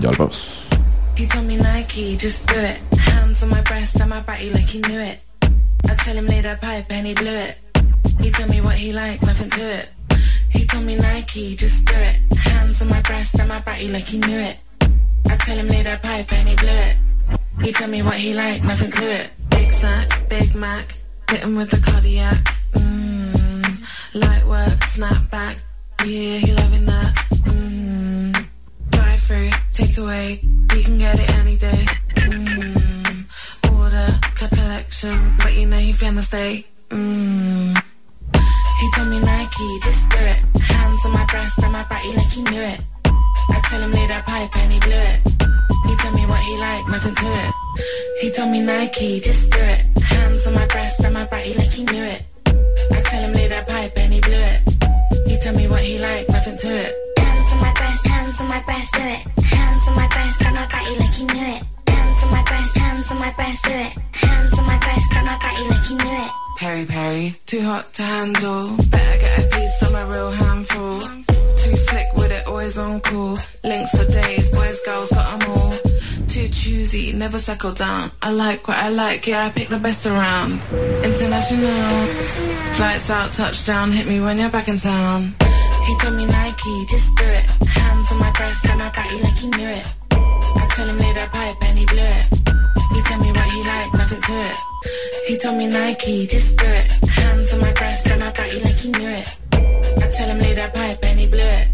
Ya volvemos. He told me Nike, just do it. Hands on my breast and my body like he knew it. I tell him lay that pipe and he blew it. He told me what he liked, nothing to it. He told me Nike, just do it. Hands on my breast and my body like he knew it. I tell him lay that pipe and he blew it. He told me what he liked, nothing to it. Big sack, Big Mac, hit him with the cardiac. Mmm, light work, snap back. Yeah, he loving that. Mmm, drive through, take away. We can get it any day. Mmm, order, collection, but you know he finna stay. Mmm. He told me Nike, just do it. Hands on my breast and my body like he knew it. I tell him lay that pipe and he blew it. He told me what he liked, nothing to it. He told me Nike, just do it. Hands on my breast and my body like he knew it. I tell him lay that pipe and he blew it. He told me what he liked, nothing to it. Hands on my breast, hands on my breast, do it. Hands on my breast, on my body like he knew it. Hands on my breast, hands on my breast, do it. Hands on my breast, on my body like he knew it. Perry Perry, too hot to handle. Better get a piece, I'm a real handful. Too slick with it, always on call. Links for days, boys, girls, got 'em all. Too choosy, never settle down. I like what I like, yeah, I pick the best around. International, flights out, touchdown, hit me when you're back in town. He told me Nike, just do it. Hands on my breast and my body like he knew it. I tell him lay that pipe and he blew it. He told me what he liked, nothing to it. He told me Nike, just do it. Hands on my breast and my body like he knew it. I tell him lay that pipe and he blew it.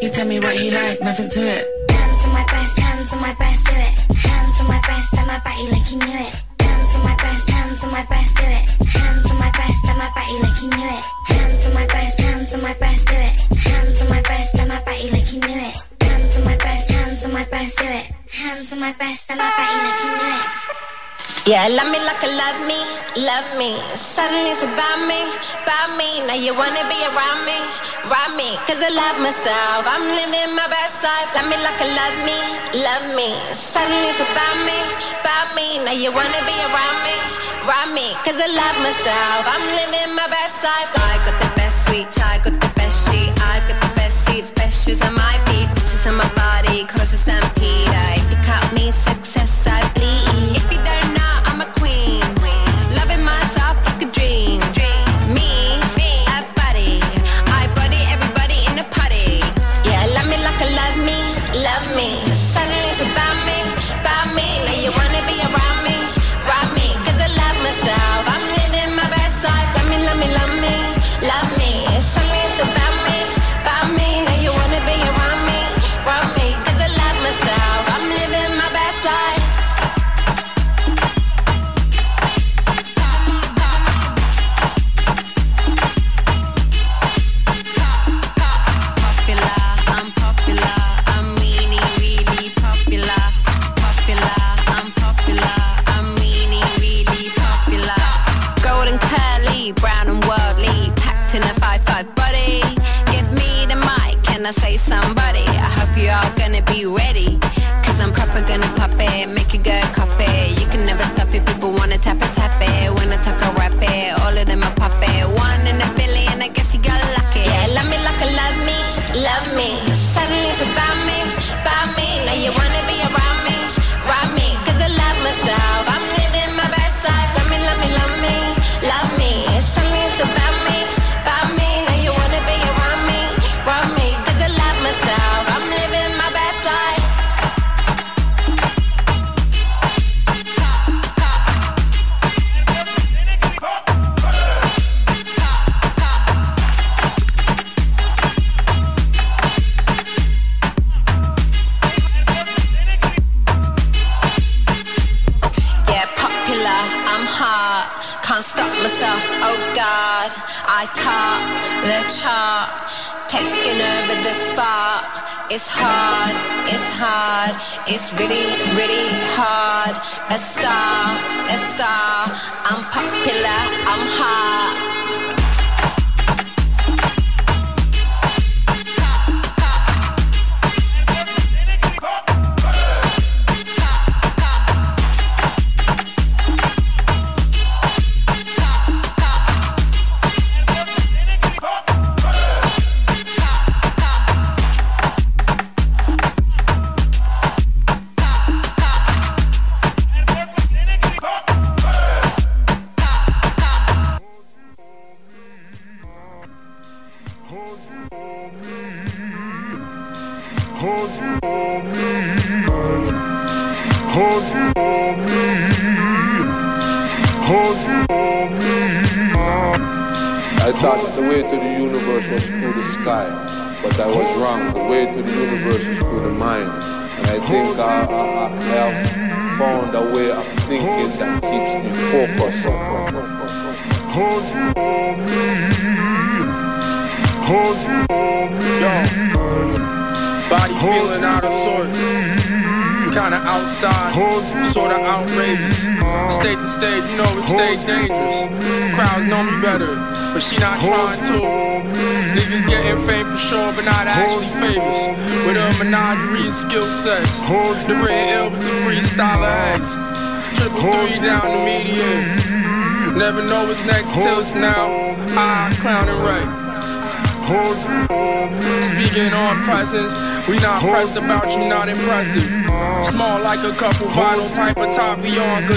He told me what he liked, nothing to it. Hands on my breast, hands on my breast, do it. Hands on my breast, on my body like he knew it. Hands on my breast, hands on my breast, do it. Hands on my breast, on my body like he knew it. Hands on my breast, hands on my breast, do it. Hands on my breast, on my body like he knew it. Hands on my breast, hands on my breast, do it. Hands on my breast, on my body like he knew it. Yeah, love me like a love me, love me. Suddenly it's about me, about me. Now you wanna be around me, around me. Cause I love myself, I'm living my best life. Love me like a love me, love me. Suddenly it's about me, about me. Now you wanna be around me, around me. Cause I love myself, I'm living my best life. I got the best sweets, I got the best sheet, I got the best seats, best shoes on my feet, bitches on my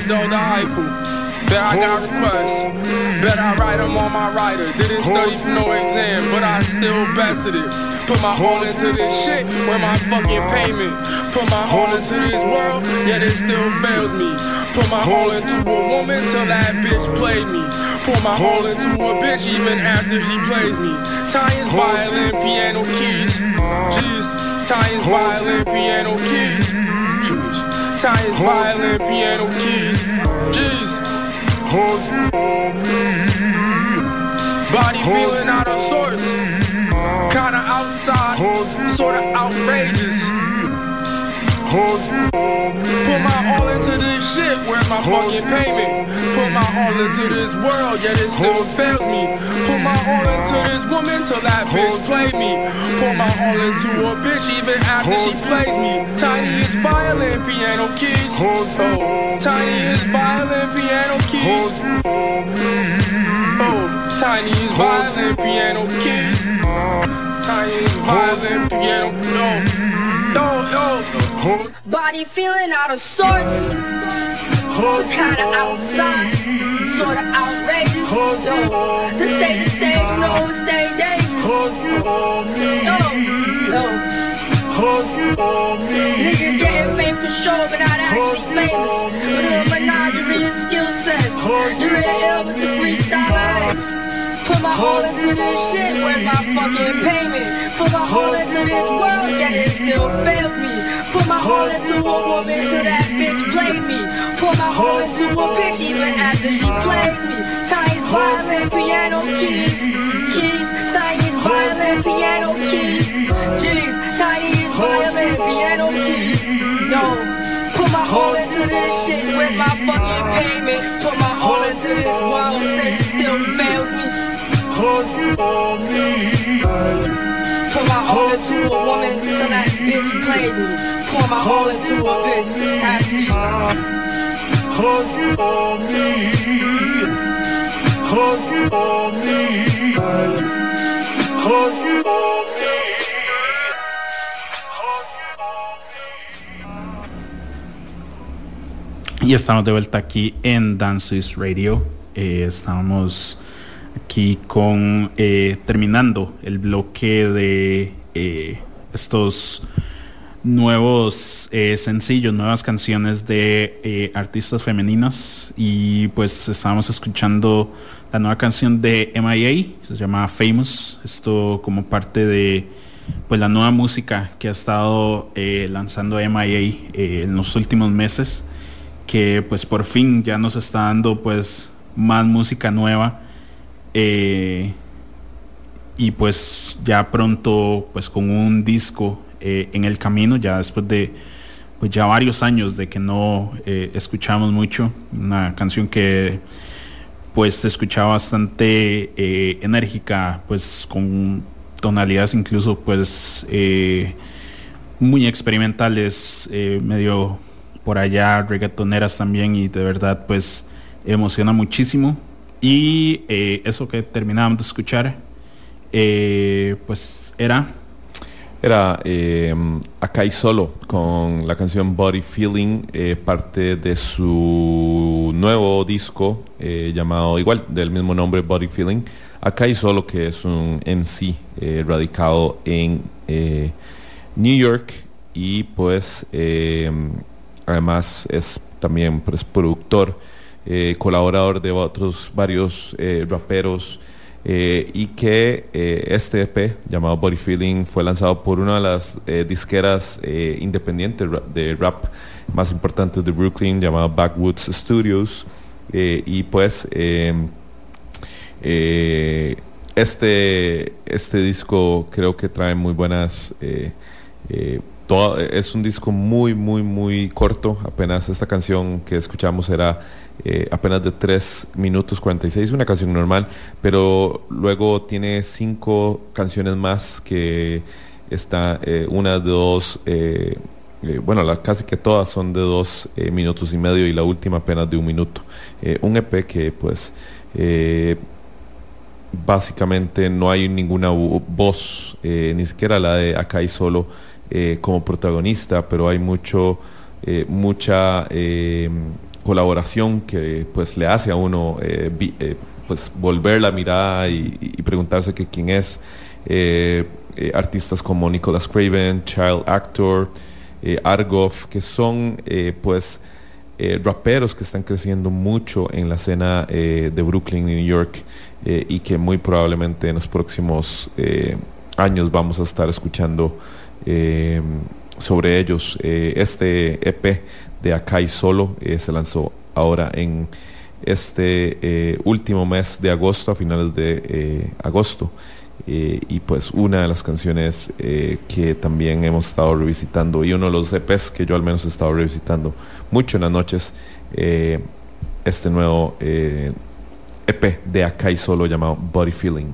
condone the Eiffel. Bet I got requests. Bet I write them on my writer. Didn't study for no exam, but I still bested it. Put my all into this shit, where my fucking payment? Put my all into this world, yet it still fails me. Put my all into a woman till that bitch played me. Put my all into a bitch even after she plays me. Tying violin, piano keys. Jeez, tying violin, piano keys. Giants violin, piano keys. Jesus. Body feeling out of sorts. Kinda outside, sorta outrageous. Put my all into shit, where my fucking payment? Put my all into this world, yet it still fails me. Put my all into this woman till that bitch play me. Put my all into a bitch even after she plays me. Tiny is violin, piano keys. Oh, tiny is violin, piano keys. Oh, tiny is violin, piano keys. Tiny is violin, piano. No no, no. Body feeling out of sorts. Kinda outside, sorta outrageous. Yo, the stage, the stage, know it's stay dangerous. Niggas getting fame for sure, but not actually famous. But a menagerie of skill sets. The real ill with the freestyle is. Put my all into this shit, where's my fucking payment? Put my all into this world, yet it still fails me. Put my all into a woman till that bitch played me. Put my all into a bitch even after she plays me. Tiny's violin, piano keys, keys. Tiny's violin, piano keys, jeez. Tiny's violin, piano keys. Yo, my all into this shit, where's my fucking payment? Put my all into this world, that it still fails me. Hold you on me Put my all into a woman till that bitch played me. Pour my all into a bitch after you on me. Hug you on me. Hug you on me. Y estamos de vuelta aquí en Dances Radio. Eh, estamos aquí con eh, terminando el bloque de eh, estos nuevos sencillos, nuevas canciones de artistas femeninas. Y pues estábamos escuchando la nueva canción de MIA, se llama Famous, esto como parte de pues la nueva música que ha estado lanzando MIA en los últimos meses, que pues por fin ya nos está dando pues más música nueva eh, y pues ya pronto pues con un disco eh, en el camino ya después de pues ya varios años de que no eh, escuchamos mucho una canción que pues se escuchaba bastante enérgica pues con tonalidades incluso pues muy experimentales medio por allá reggaetoneras también y de verdad pues emociona muchísimo y eh, eso que terminábamos de escuchar eh, pues era Era eh, Acá y Solo con la canción Body Feeling, eh, parte de su nuevo disco eh, llamado igual, del mismo nombre, Body Feeling. Acá y Solo, que es un MC radicado en New York y pues además es también pues, productor, eh, colaborador de otros varios eh, raperos. Eh, y que este EP llamado Body Feeling fue lanzado por una de las disqueras independientes de rap más importantes de Brooklyn llamado Backwoods Studios y pues eh, este, este disco creo que trae muy buenas todo- es un disco muy, muy, muy corto. Apenas esta canción que escuchamos era eh, apenas de 3 minutos 46, una canción normal, pero luego tiene cinco canciones más que está eh, una de dos, eh, eh, bueno, la- casi que todas son de dos eh, minutos y medio y la última apenas de un minuto. Eh, un EP que pues eh, básicamente no hay ninguna vo- voz, eh, ni siquiera la de Akai solo eh, como protagonista, pero hay mucho, eh, mucha eh, colaboración que pues le hace a uno pues volver la mirada y, preguntarse que quién es. Artistas como Nicholas Craven, Child Actor, Argov, que son pues raperos que están creciendo mucho en la escena de Brooklyn New York y que muy probablemente en los próximos años vamos a estar escuchando eh, sobre ellos. Eh, este EP de Akai Solo eh, se lanzó ahora en este eh, último mes de agosto, a finales de agosto. Y pues una de las canciones que también hemos estado revisitando y uno de los EPs que yo al menos he estado revisitando mucho en las noches, este nuevo EP de Akai Solo llamado Body Feeling.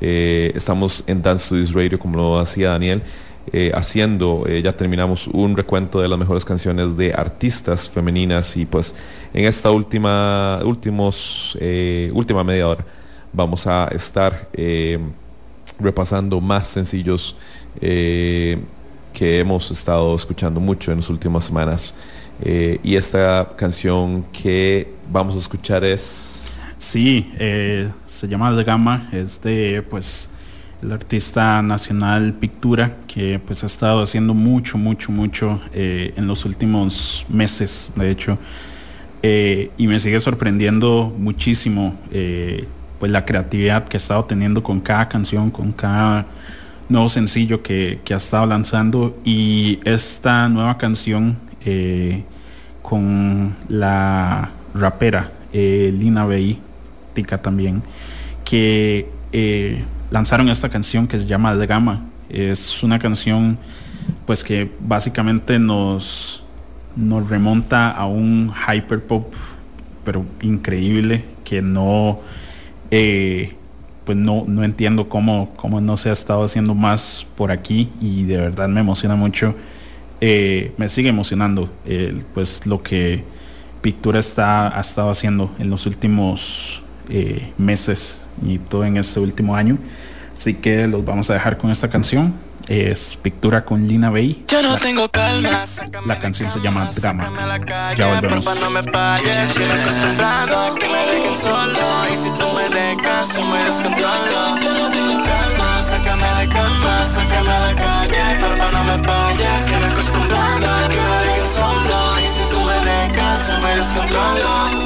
Estamos en Dance Studios Radio, como lo hacía Daniel, eh, haciendo, eh, ya terminamos un recuento de las mejores canciones de artistas femeninas y pues en esta última, últimos, eh, última media hora vamos a estar repasando más sencillos que hemos estado escuchando mucho en las últimas semanas. Y esta canción que vamos a escuchar es... Sí, se llama The Gamma, es de pues el artista nacional Pictura, que pues ha estado haciendo mucho, mucho, mucho eh, en los últimos meses, de hecho. Eh, y me sigue sorprendiendo muchísimo eh, pues la creatividad que ha estado teniendo con cada canción, con cada nuevo sencillo que, que ha estado lanzando. Y esta nueva canción con la rapera Lina Bey, Tica también, que lanzaron esta canción que se llama Gamma. Es una canción pues que básicamente nos, nos remonta a un hyperpop pero increíble que no eh, pues no, no entiendo cómo, cómo no se ha estado haciendo más por aquí y de verdad me emociona mucho eh, me sigue emocionando pues lo que Pictura está, ha estado haciendo en los últimos eh, meses y todo en este último año. Así que los vamos a dejar con esta canción. Es Pictura con Lina Bey. Yo no tengo calma. la canción se llama Drama ya volvemos. Porfa, no me falles, estoy acostumbrado a que me dejes solo. Y si tú me dejas, yo me descontrolo Yo no tengo calma, sácame de cama, sácame a la calle Porfa, no me falles, estoy acostumbrado a que me dejes solo. Y si tú me dejas, yo me descontrolo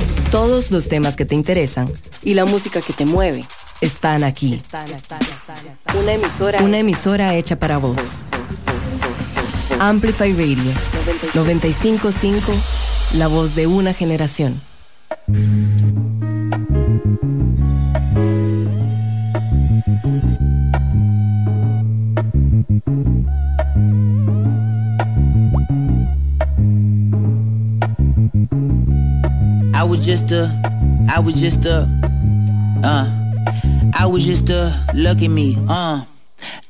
Todos los temas que te interesan Y la música que te mueve. están aquí. Una emisora. Una emisora hecha para vos. Amplify Radio 955, la voz de una generación. Was just a, I was just a, uh, I was just a, look at me, uh.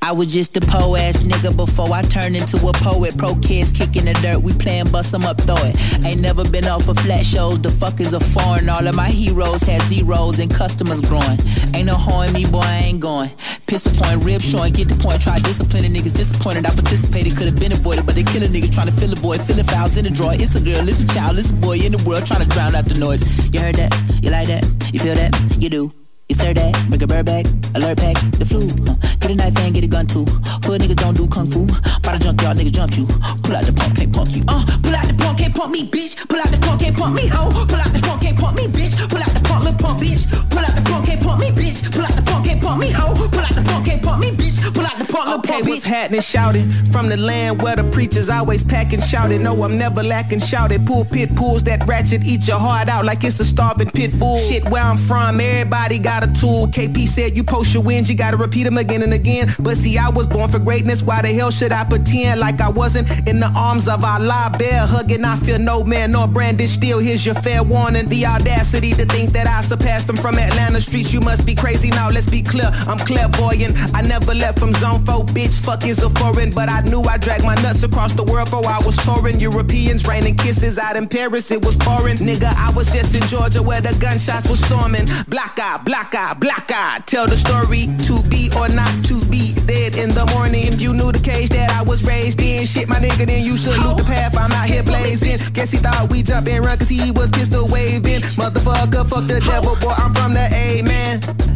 I was just a po ass nigga before I turned into a poet. Pro kids kicking the dirt, we playing bust 'em up, throw it. Ain't never been off of flat shows, the fuck is a foreign. All of my heroes had zeros and customers growing. Ain't no hoeing me, boy, I ain't going. Pistol point, rib showing, get the point, try disciplining niggas disappointed. I participated, could have been avoided, but they kill a nigga trying to fill a boy, filling fouls in the drawer. It's a girl, it's a child, it's a boy in the world trying to drown out the noise. You heard that? You like that? You feel that? You do. You heard that? Bring a bird back, alert pack, the flu. Uh, get a knife and get a gun too. Hood niggas don't do kung fu. By the junk, y'all niggas jump you. Pull out the pump, can't punk you. Uh, pull out the pump, can't pump me, bitch. Pull out the pump, can't pump me, ho. Pull out the pump, can't pump me, bitch. Pull out the pump, lil pump, bitch. Pull out the pump, can't pump me, bitch. Pull out the pump, can't pump me, ho. Pull out the pump, can't pump me, bitch. Pull out the pump, lil Okay, pump, what's happening? Shouting from the land where the preachers always packing, shouting. No, I'm never lacking, shouted. Pulpit pulls that ratchet, eat your heart out like it's a starving pit bull. Shit, where I'm from, everybody got a tool. KP said you post your wins, you gotta repeat them again and again. But see, I was born for greatness. Why the hell should I pretend like I wasn't in the arms of Allah? Bear hugging, I feel no man nor brandish steel. Here's your fair warning. The audacity to think that I surpassed them from Atlanta streets. You must be crazy now. Let's be clear. I'm clairvoyant. I never left from zone 4, bitch. Fuck is a foreign. But I knew I dragged my nuts across the world for I was touring. Europeans raining kisses out in Paris. It was pouring. Nigga, I was just in Georgia where the gunshots were storming. Black eye, black eye, black eye. Tell the story to be or not to be dead in the morning. You knew the cage that I was raised in, shit, my nigga, then you should loot the path. I'm out here blazing. Guess he thought we jump and run cause he was pistol waving. Motherfucker, fuck the devil, boy, I'm from the A, man.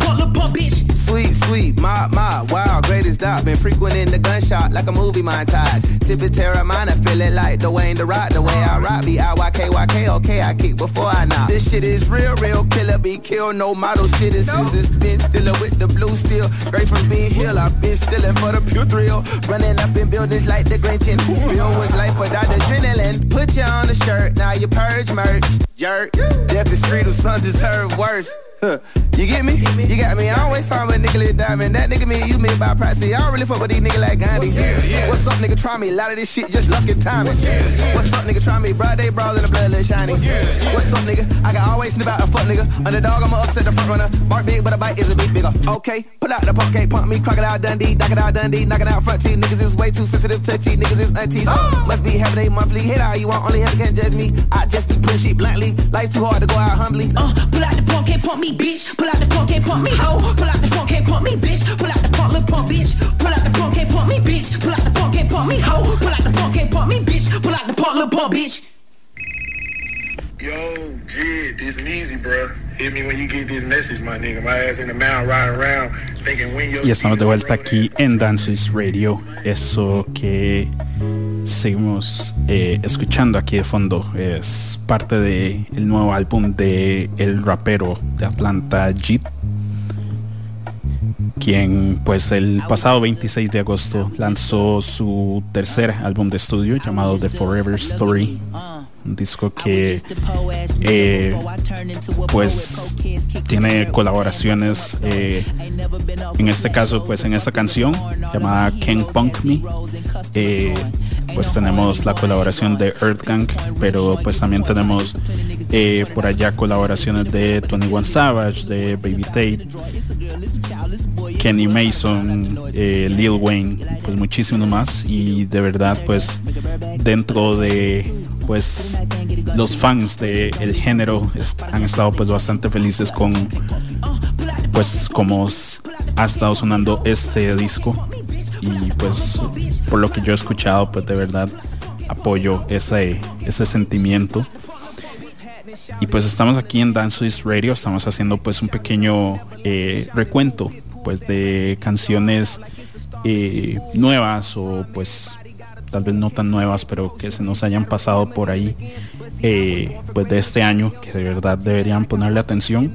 Sweet, sweet, my, my, wow, greatest dot. Been frequenting the gunshot like a movie montage. Sipping Terramana, feeling like Dwayne the Rock. The way I rock, be I-Y-K-Y-K, okay, I kick before I knock. This shit is real, real killer, be killed, no model citizens. It's been stiller with the blue steel. Straight from being hill, I've been stealing for the pure thrill. Running up in buildings like the Grinch and Bill was life without adrenaline. Put you on the shirt, now you purge merch. Jerk, death is street, some deserve worse. Huh. You get me? You got me. I don't always talk about nigga Lil Diamond. That nigga me, you me by proxy. I don't really fuck with these niggas like Gandhi. What's up, nigga? Try me. A lot of this shit just luck and timing. What's up, nigga? Try me. Broad day brawl and the blood, little shiny. What's up, nigga? I can always snip out a fuck nigga. Underdog, I'ma upset the front runner. Bark big, but a bite is a bit bigger. Okay, pull out the pump, can't pump me. Crocodile Dundee, Crocodile Dundee, knocking out front teeth. Niggas is way too sensitive, touchy. Niggas is aunties. Must be having a monthly hit. All you want, only hell can judge me. I just be putting shit bluntly. Life too hard to go out humbly. Uh, pull out the pump, can't pump me, bitch. Pull out the pump, can't pump me, ho. Pull out the pump, can't pump me, bitch. Pull out the pump, little pump, bitch. Pull out the pump, can't pump me, bitch. Pull out the pump, can't pump me, ho. Pull out the pump, can't pump me, bitch. Pull out the pump, little pump, bitch. Yo, Jid, this easy, bro. Hit me when you get this message, my nigga. My ass in the mountain riding around thinking when your Y estamos de vuelta aquí en Dances Radio. Eso que seguimos eh, escuchando aquí de fondo es parte del el nuevo álbum de el rapero de Atlanta, Jit. Quien pues el pasado 26 de agosto lanzó su tercer álbum de estudio llamado The Forever Story. Un disco que eh, pues tiene colaboraciones eh, en este caso pues en esta canción llamada Can Punk Me eh, pues tenemos la colaboración de Earth Gang pero pues también tenemos eh, por allá colaboraciones de 21 Savage de Baby Tate Kenny Mason eh, Lil Wayne pues muchísimos más y de verdad pues dentro de pues los fans del el género han estado pues bastante felices con pues como ha estado sonando este disco. Y pues por lo que yo he escuchado pues de verdad apoyo ese ese sentimiento. Y pues estamos aquí en Dance Swiss Radio. Estamos haciendo pues un pequeño eh, recuento pues de canciones eh, nuevas o pues tal vez no tan nuevas pero que se nos hayan pasado por ahí eh, pues de este año que de verdad deberían ponerle atención.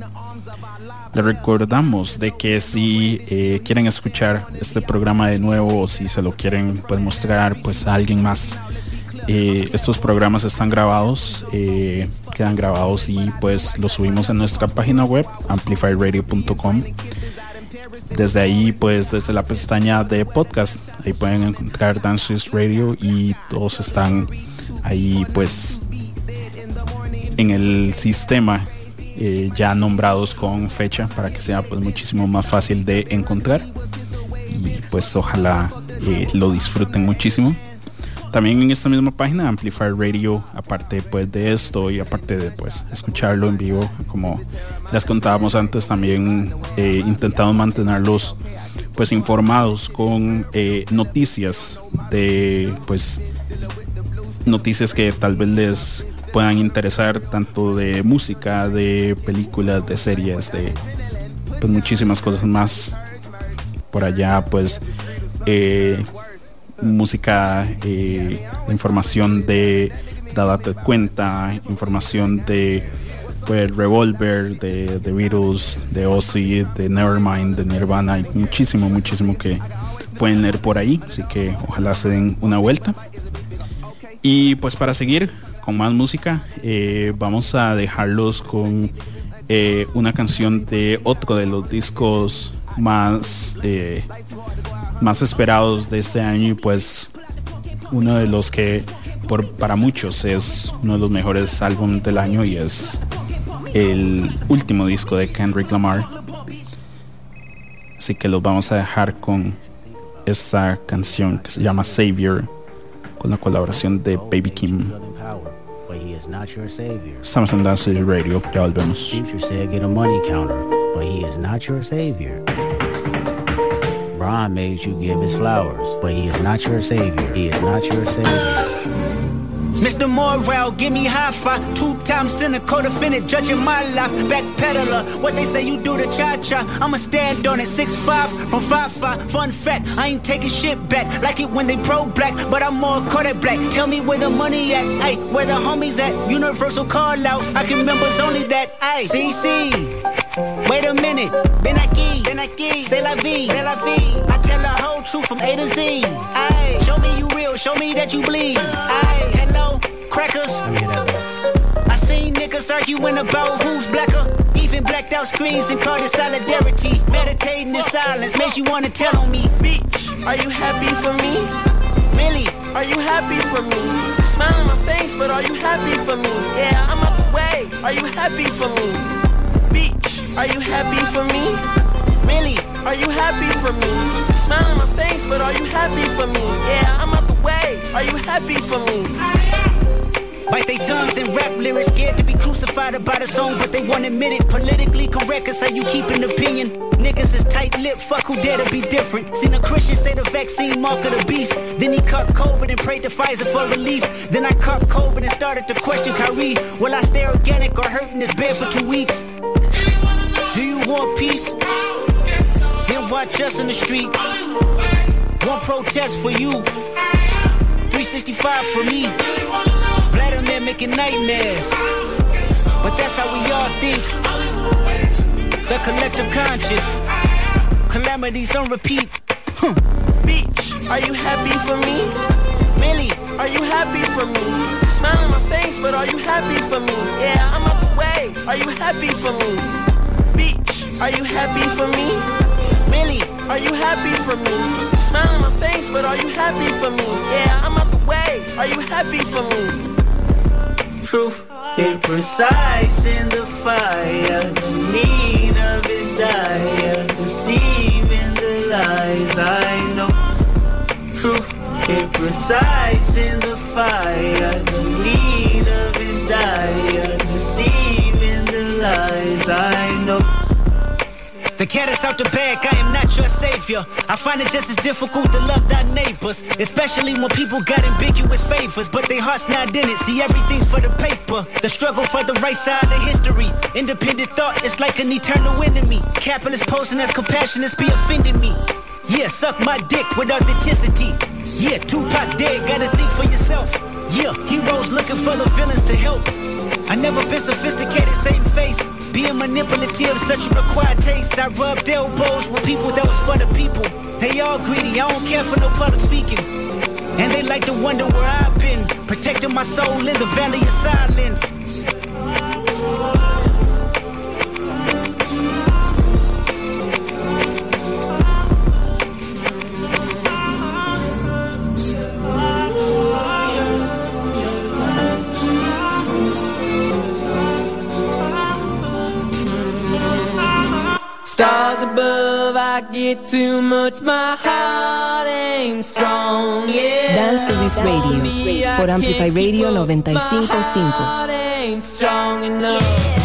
Les recordamos de que si eh, quieren escuchar este programa de nuevo o si se lo quieren pues mostrar pues a alguien más, eh, estos programas están grabados, quedan grabados y pues los subimos en nuestra página web amplifyradio.com. Desde ahí, pues desde la pestaña de podcast, ahí pueden encontrar Dance Radio y todos están ahí pues en el sistema eh, ya nombrados con fecha para que sea pues muchísimo más fácil de encontrar. Y pues ojalá eh, lo disfruten muchísimo también en esta misma página Amplifier Radio aparte pues de esto y aparte de pues escucharlo en vivo como les contábamos antes también eh, intentamos mantenerlos pues informados con eh, noticias de pues noticias que tal vez les puedan interesar tanto de música, de películas, de series, de pues muchísimas cosas más. Por allá pues eh, música, eh, información de Date Cuenta, información de pues Revolver, de The Beatles, de Ozzy, de Nevermind, de Nirvana, hay muchísimo, muchísimo que pueden leer por ahí, así que ojalá se den una vuelta. Y pues para seguir con más música, eh, vamos a dejarlos con eh, una canción de otro de los discos más, eh, más esperados de este año y pues uno de los que por, para muchos es uno de los mejores álbumes del año y es el último disco de Kendrick Lamar. Así que los vamos a dejar con esta canción que se llama Savior con la colaboración de Baby Kim. Estamos en Dance Radio, ya volvemos. Brian made you give his flowers, but he is not your savior. He is not your savior. Mr. Morrell, give me high five. Two times cynical defendant, judging my life. Backpedaler, what they say you do to cha cha. I'ma stand on it. Six five from five five. Fun fact, I ain't taking shit back. Like it when they pro black, but I'm more Kodak black. Tell me where the money at, ayy, where the homies at. Universal call out, I can remember it's only that, ayy. CC. Wait a minute, ben aquí, ben aquí, c'est la vie, c'est la vie. I tell the whole truth from A to Z. Aye, show me you real, show me that you bleed. Aye, hello, crackers. I seen niggas arguing about who's blacker. Even blacked out screens and called it solidarity. Meditating in silence makes you wanna tell on me. Bitch, are you happy for me? Millie, are you happy for me? Smile on my face, but are you happy for me? Yeah, I'm out the way. Are you happy for me? Bitch, are you happy for me? Millie, are you happy for me? Smile on my face, but are you happy for me? Yeah, I'm out the way. Are you happy for me? Bite their tongues and rap lyrics, scared to be crucified about a song, but they won't admit it. Politically correct, is how you keep an opinion. Niggas is tight lipped, fuck who dare to be different. Seen a Christian say the vaccine mark of the beast. Then he caught COVID and prayed to Pfizer for relief. Then I caught COVID and started to question Kyrie. Will I stay organic or hurt in this bed for two weeks? Do you want peace? Watch us in the street. One protest for you, 365 for me. Vladimir making nightmares. But that's how we all think. The collective conscious. Calamities on repeat. Huh. Bitch, are you happy for me? Millie, are you happy for me? Smile on my face, but are you happy for me? Yeah, I'm out the way. Are you happy for me? Bitch, are you happy for me? Millie, are you happy for me? Smile my face, but are you happy for me? Yeah, I'm out the way. Are you happy for me? Truth, it precise in the fire. The need of his dire, deceiving the lies I know. Truth, it precise in the fire. The need of his dire, deceiving the lies I carrots out the bag, I am not your savior. I find it just as difficult to love thy neighbors, especially when people got ambiguous favors, but their hearts not in it. See, everything's for the paper. The struggle for the right side of history. Independent thought is like an eternal enemy. Capitalist posing as compassionate be offending me. Yeah, suck my dick with authenticity. Yeah, Tupac dead, gotta think for yourself. Yeah, heroes looking for the villains to help. I never been sophisticated, same face. Being manipulative, such a required taste. I rubbed elbows with people that was for the people. They all greedy, I don't care for no public speaking. And they like to wonder where I've been, protecting my soul in the valley of silence. Stars above, I get too much, my heart ain't strong. Yeah. Dance to this radio me, por Amplify Radio 955.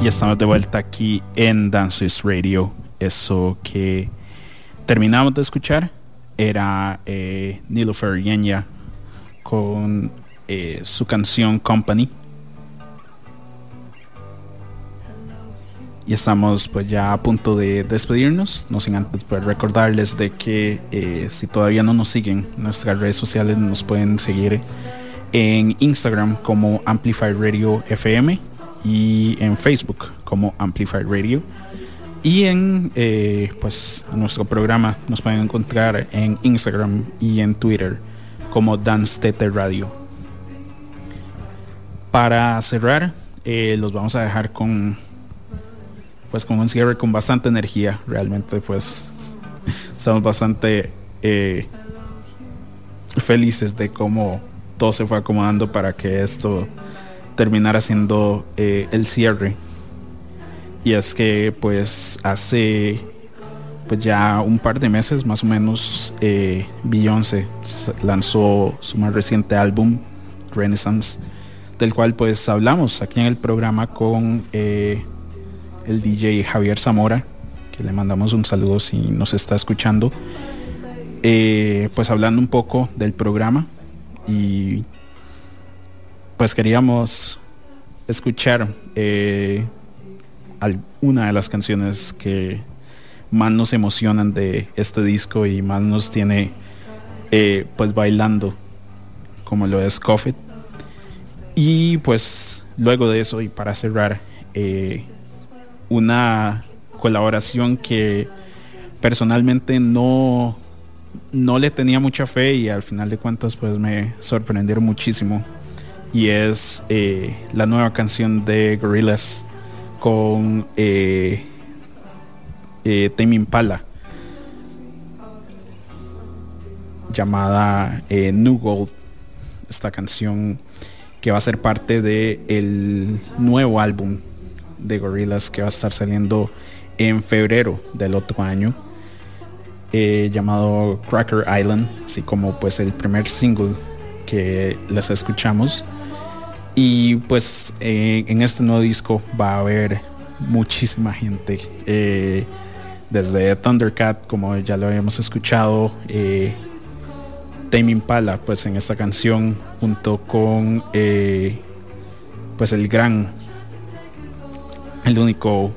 Y estamos de vuelta aquí en Dances Radio. Eso que terminamos de escuchar era eh, Nilofer Yenya con eh, su canción Company. Y estamos pues ya a punto de despedirnos. No sin antes pues, recordarles de que eh, si todavía no nos siguen en nuestras redes sociales nos pueden seguir en Instagram como Amplify Radio FM y en Facebook como Amplify Radio. Y en eh, pues nuestro programa nos pueden encontrar en Instagram y en Twitter como Dance Tete Radio. Para cerrar, eh, los vamos a dejar con pues con un cierre con bastante energía. Realmente pues estamos bastante eh, felices de cómo todo se fue acomodando para que esto terminara siendo el cierre. Y es que pues hace pues ya un par de meses más o menos eh, Beyoncé lanzó su más reciente álbum Renaissance del cual pues hablamos aquí en el programa con eh, el DJ Javier Zamora que le mandamos un saludo si nos está escuchando. Eh, pues hablando un poco del programa y pues queríamos escuchar eh, alguna de las canciones que más nos emocionan de este disco y más nos tiene eh, pues bailando como lo es Coffee. Y pues luego de eso y para cerrar eh, una colaboración que personalmente no no le tenía mucha fe y al final de cuentas pues me sorprendieron muchísimo. Y es eh, la nueva canción de Gorillaz con eh, eh, Impala llamada eh, New Gold. Esta canción que va a ser parte de el nuevo álbum de Gorillaz que va a estar saliendo en febrero del otro año eh, llamado Cracker Island así como pues el primer single que les escuchamos y pues eh, en este nuevo disco va a haber muchísima gente eh, desde Thundercat como ya lo habíamos escuchado eh, Tame Impala pues en esta canción junto con eh, pues el gran el único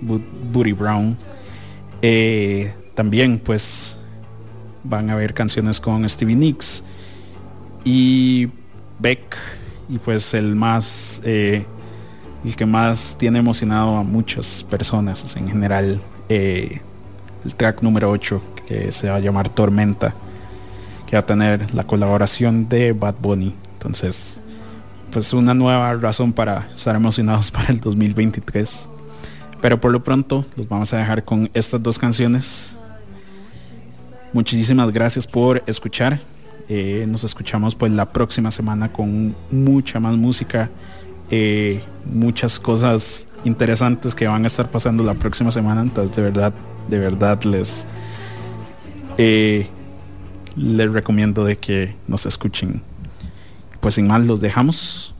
Booty Brown. También pues van a haber canciones con Stevie Nicks y Beck y pues el más eh, el que más tiene emocionado a muchas personas en general eh, el track número 8 que se va a llamar Tormenta, que va a tener la colaboración de Bad Bunny. Entonces, pues una nueva razón para estar emocionados para el 2023. Pero por lo pronto los vamos a dejar con estas dos canciones. Muchísimas gracias por escuchar. Eh, nos escuchamos pues la próxima semana con mucha más música, eh, muchas cosas interesantes que van a estar pasando la próxima semana. Entonces de verdad, de verdad les eh, les recomiendo de que nos escuchen. Pues sin más los dejamos.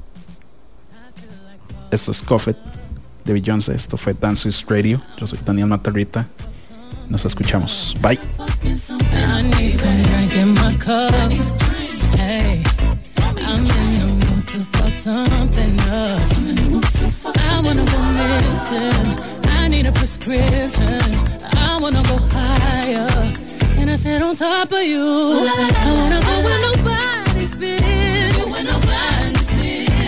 Esto es Coffee de Beyoncé. Esto fue Dance Radio. Yo soy Daniel Matarrita. Nos escuchamos. Bye. In my cup. Hey, I'm in the mood to fuck something up. I wanna go missing. I need a prescription. I wanna go higher. Can I sit on top of you? I wanna go where nobody's been.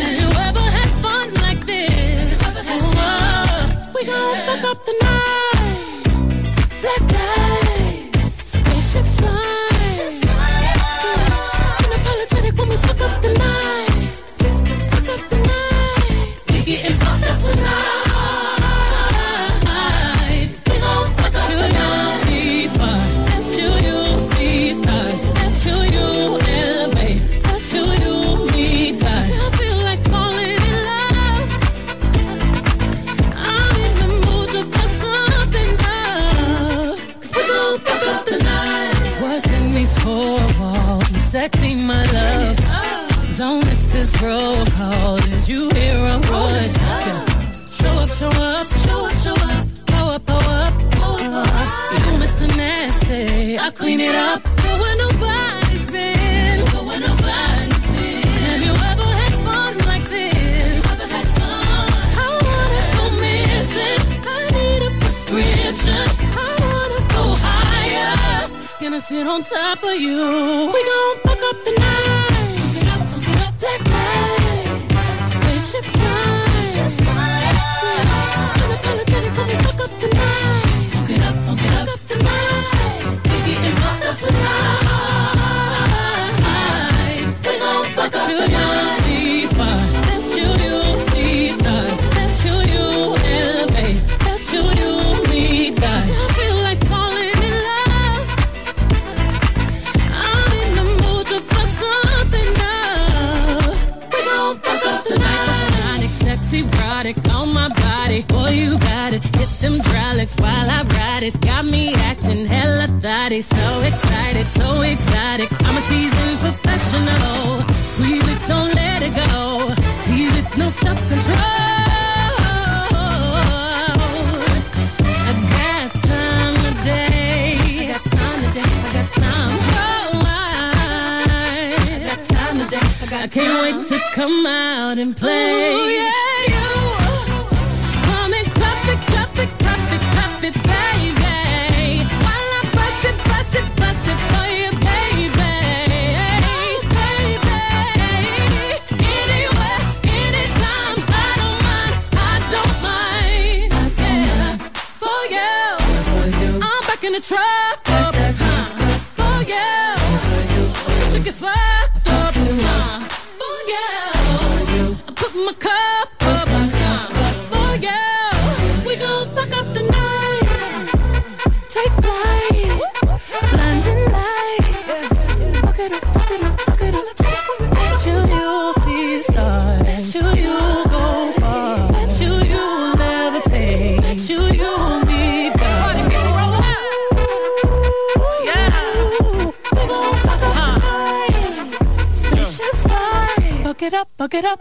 Have you ever had fun like this? Oh, we gon' fuck up the night. I clean it up. Go where nobody's been. Go where nobody's been. Have you ever had fun like this? I wanna go missing. I need a prescription. I wanna go higher. Gonna sit on top of you. We gon' fuck up the night. Fuck it up, fuck it up. Black lights, spaceships fly. Yeah. Unapologetic when we fuck up the night. Tonight. Thotty. So excited, so exotic. I'm a seasoned professional. Squeeze it, don't let it go. Tease it, no self control. I got time today. I got time today. I got time. Oh, I got time today. I, got I can't wait to come out and play. Ooh, yeah, Fuck it up,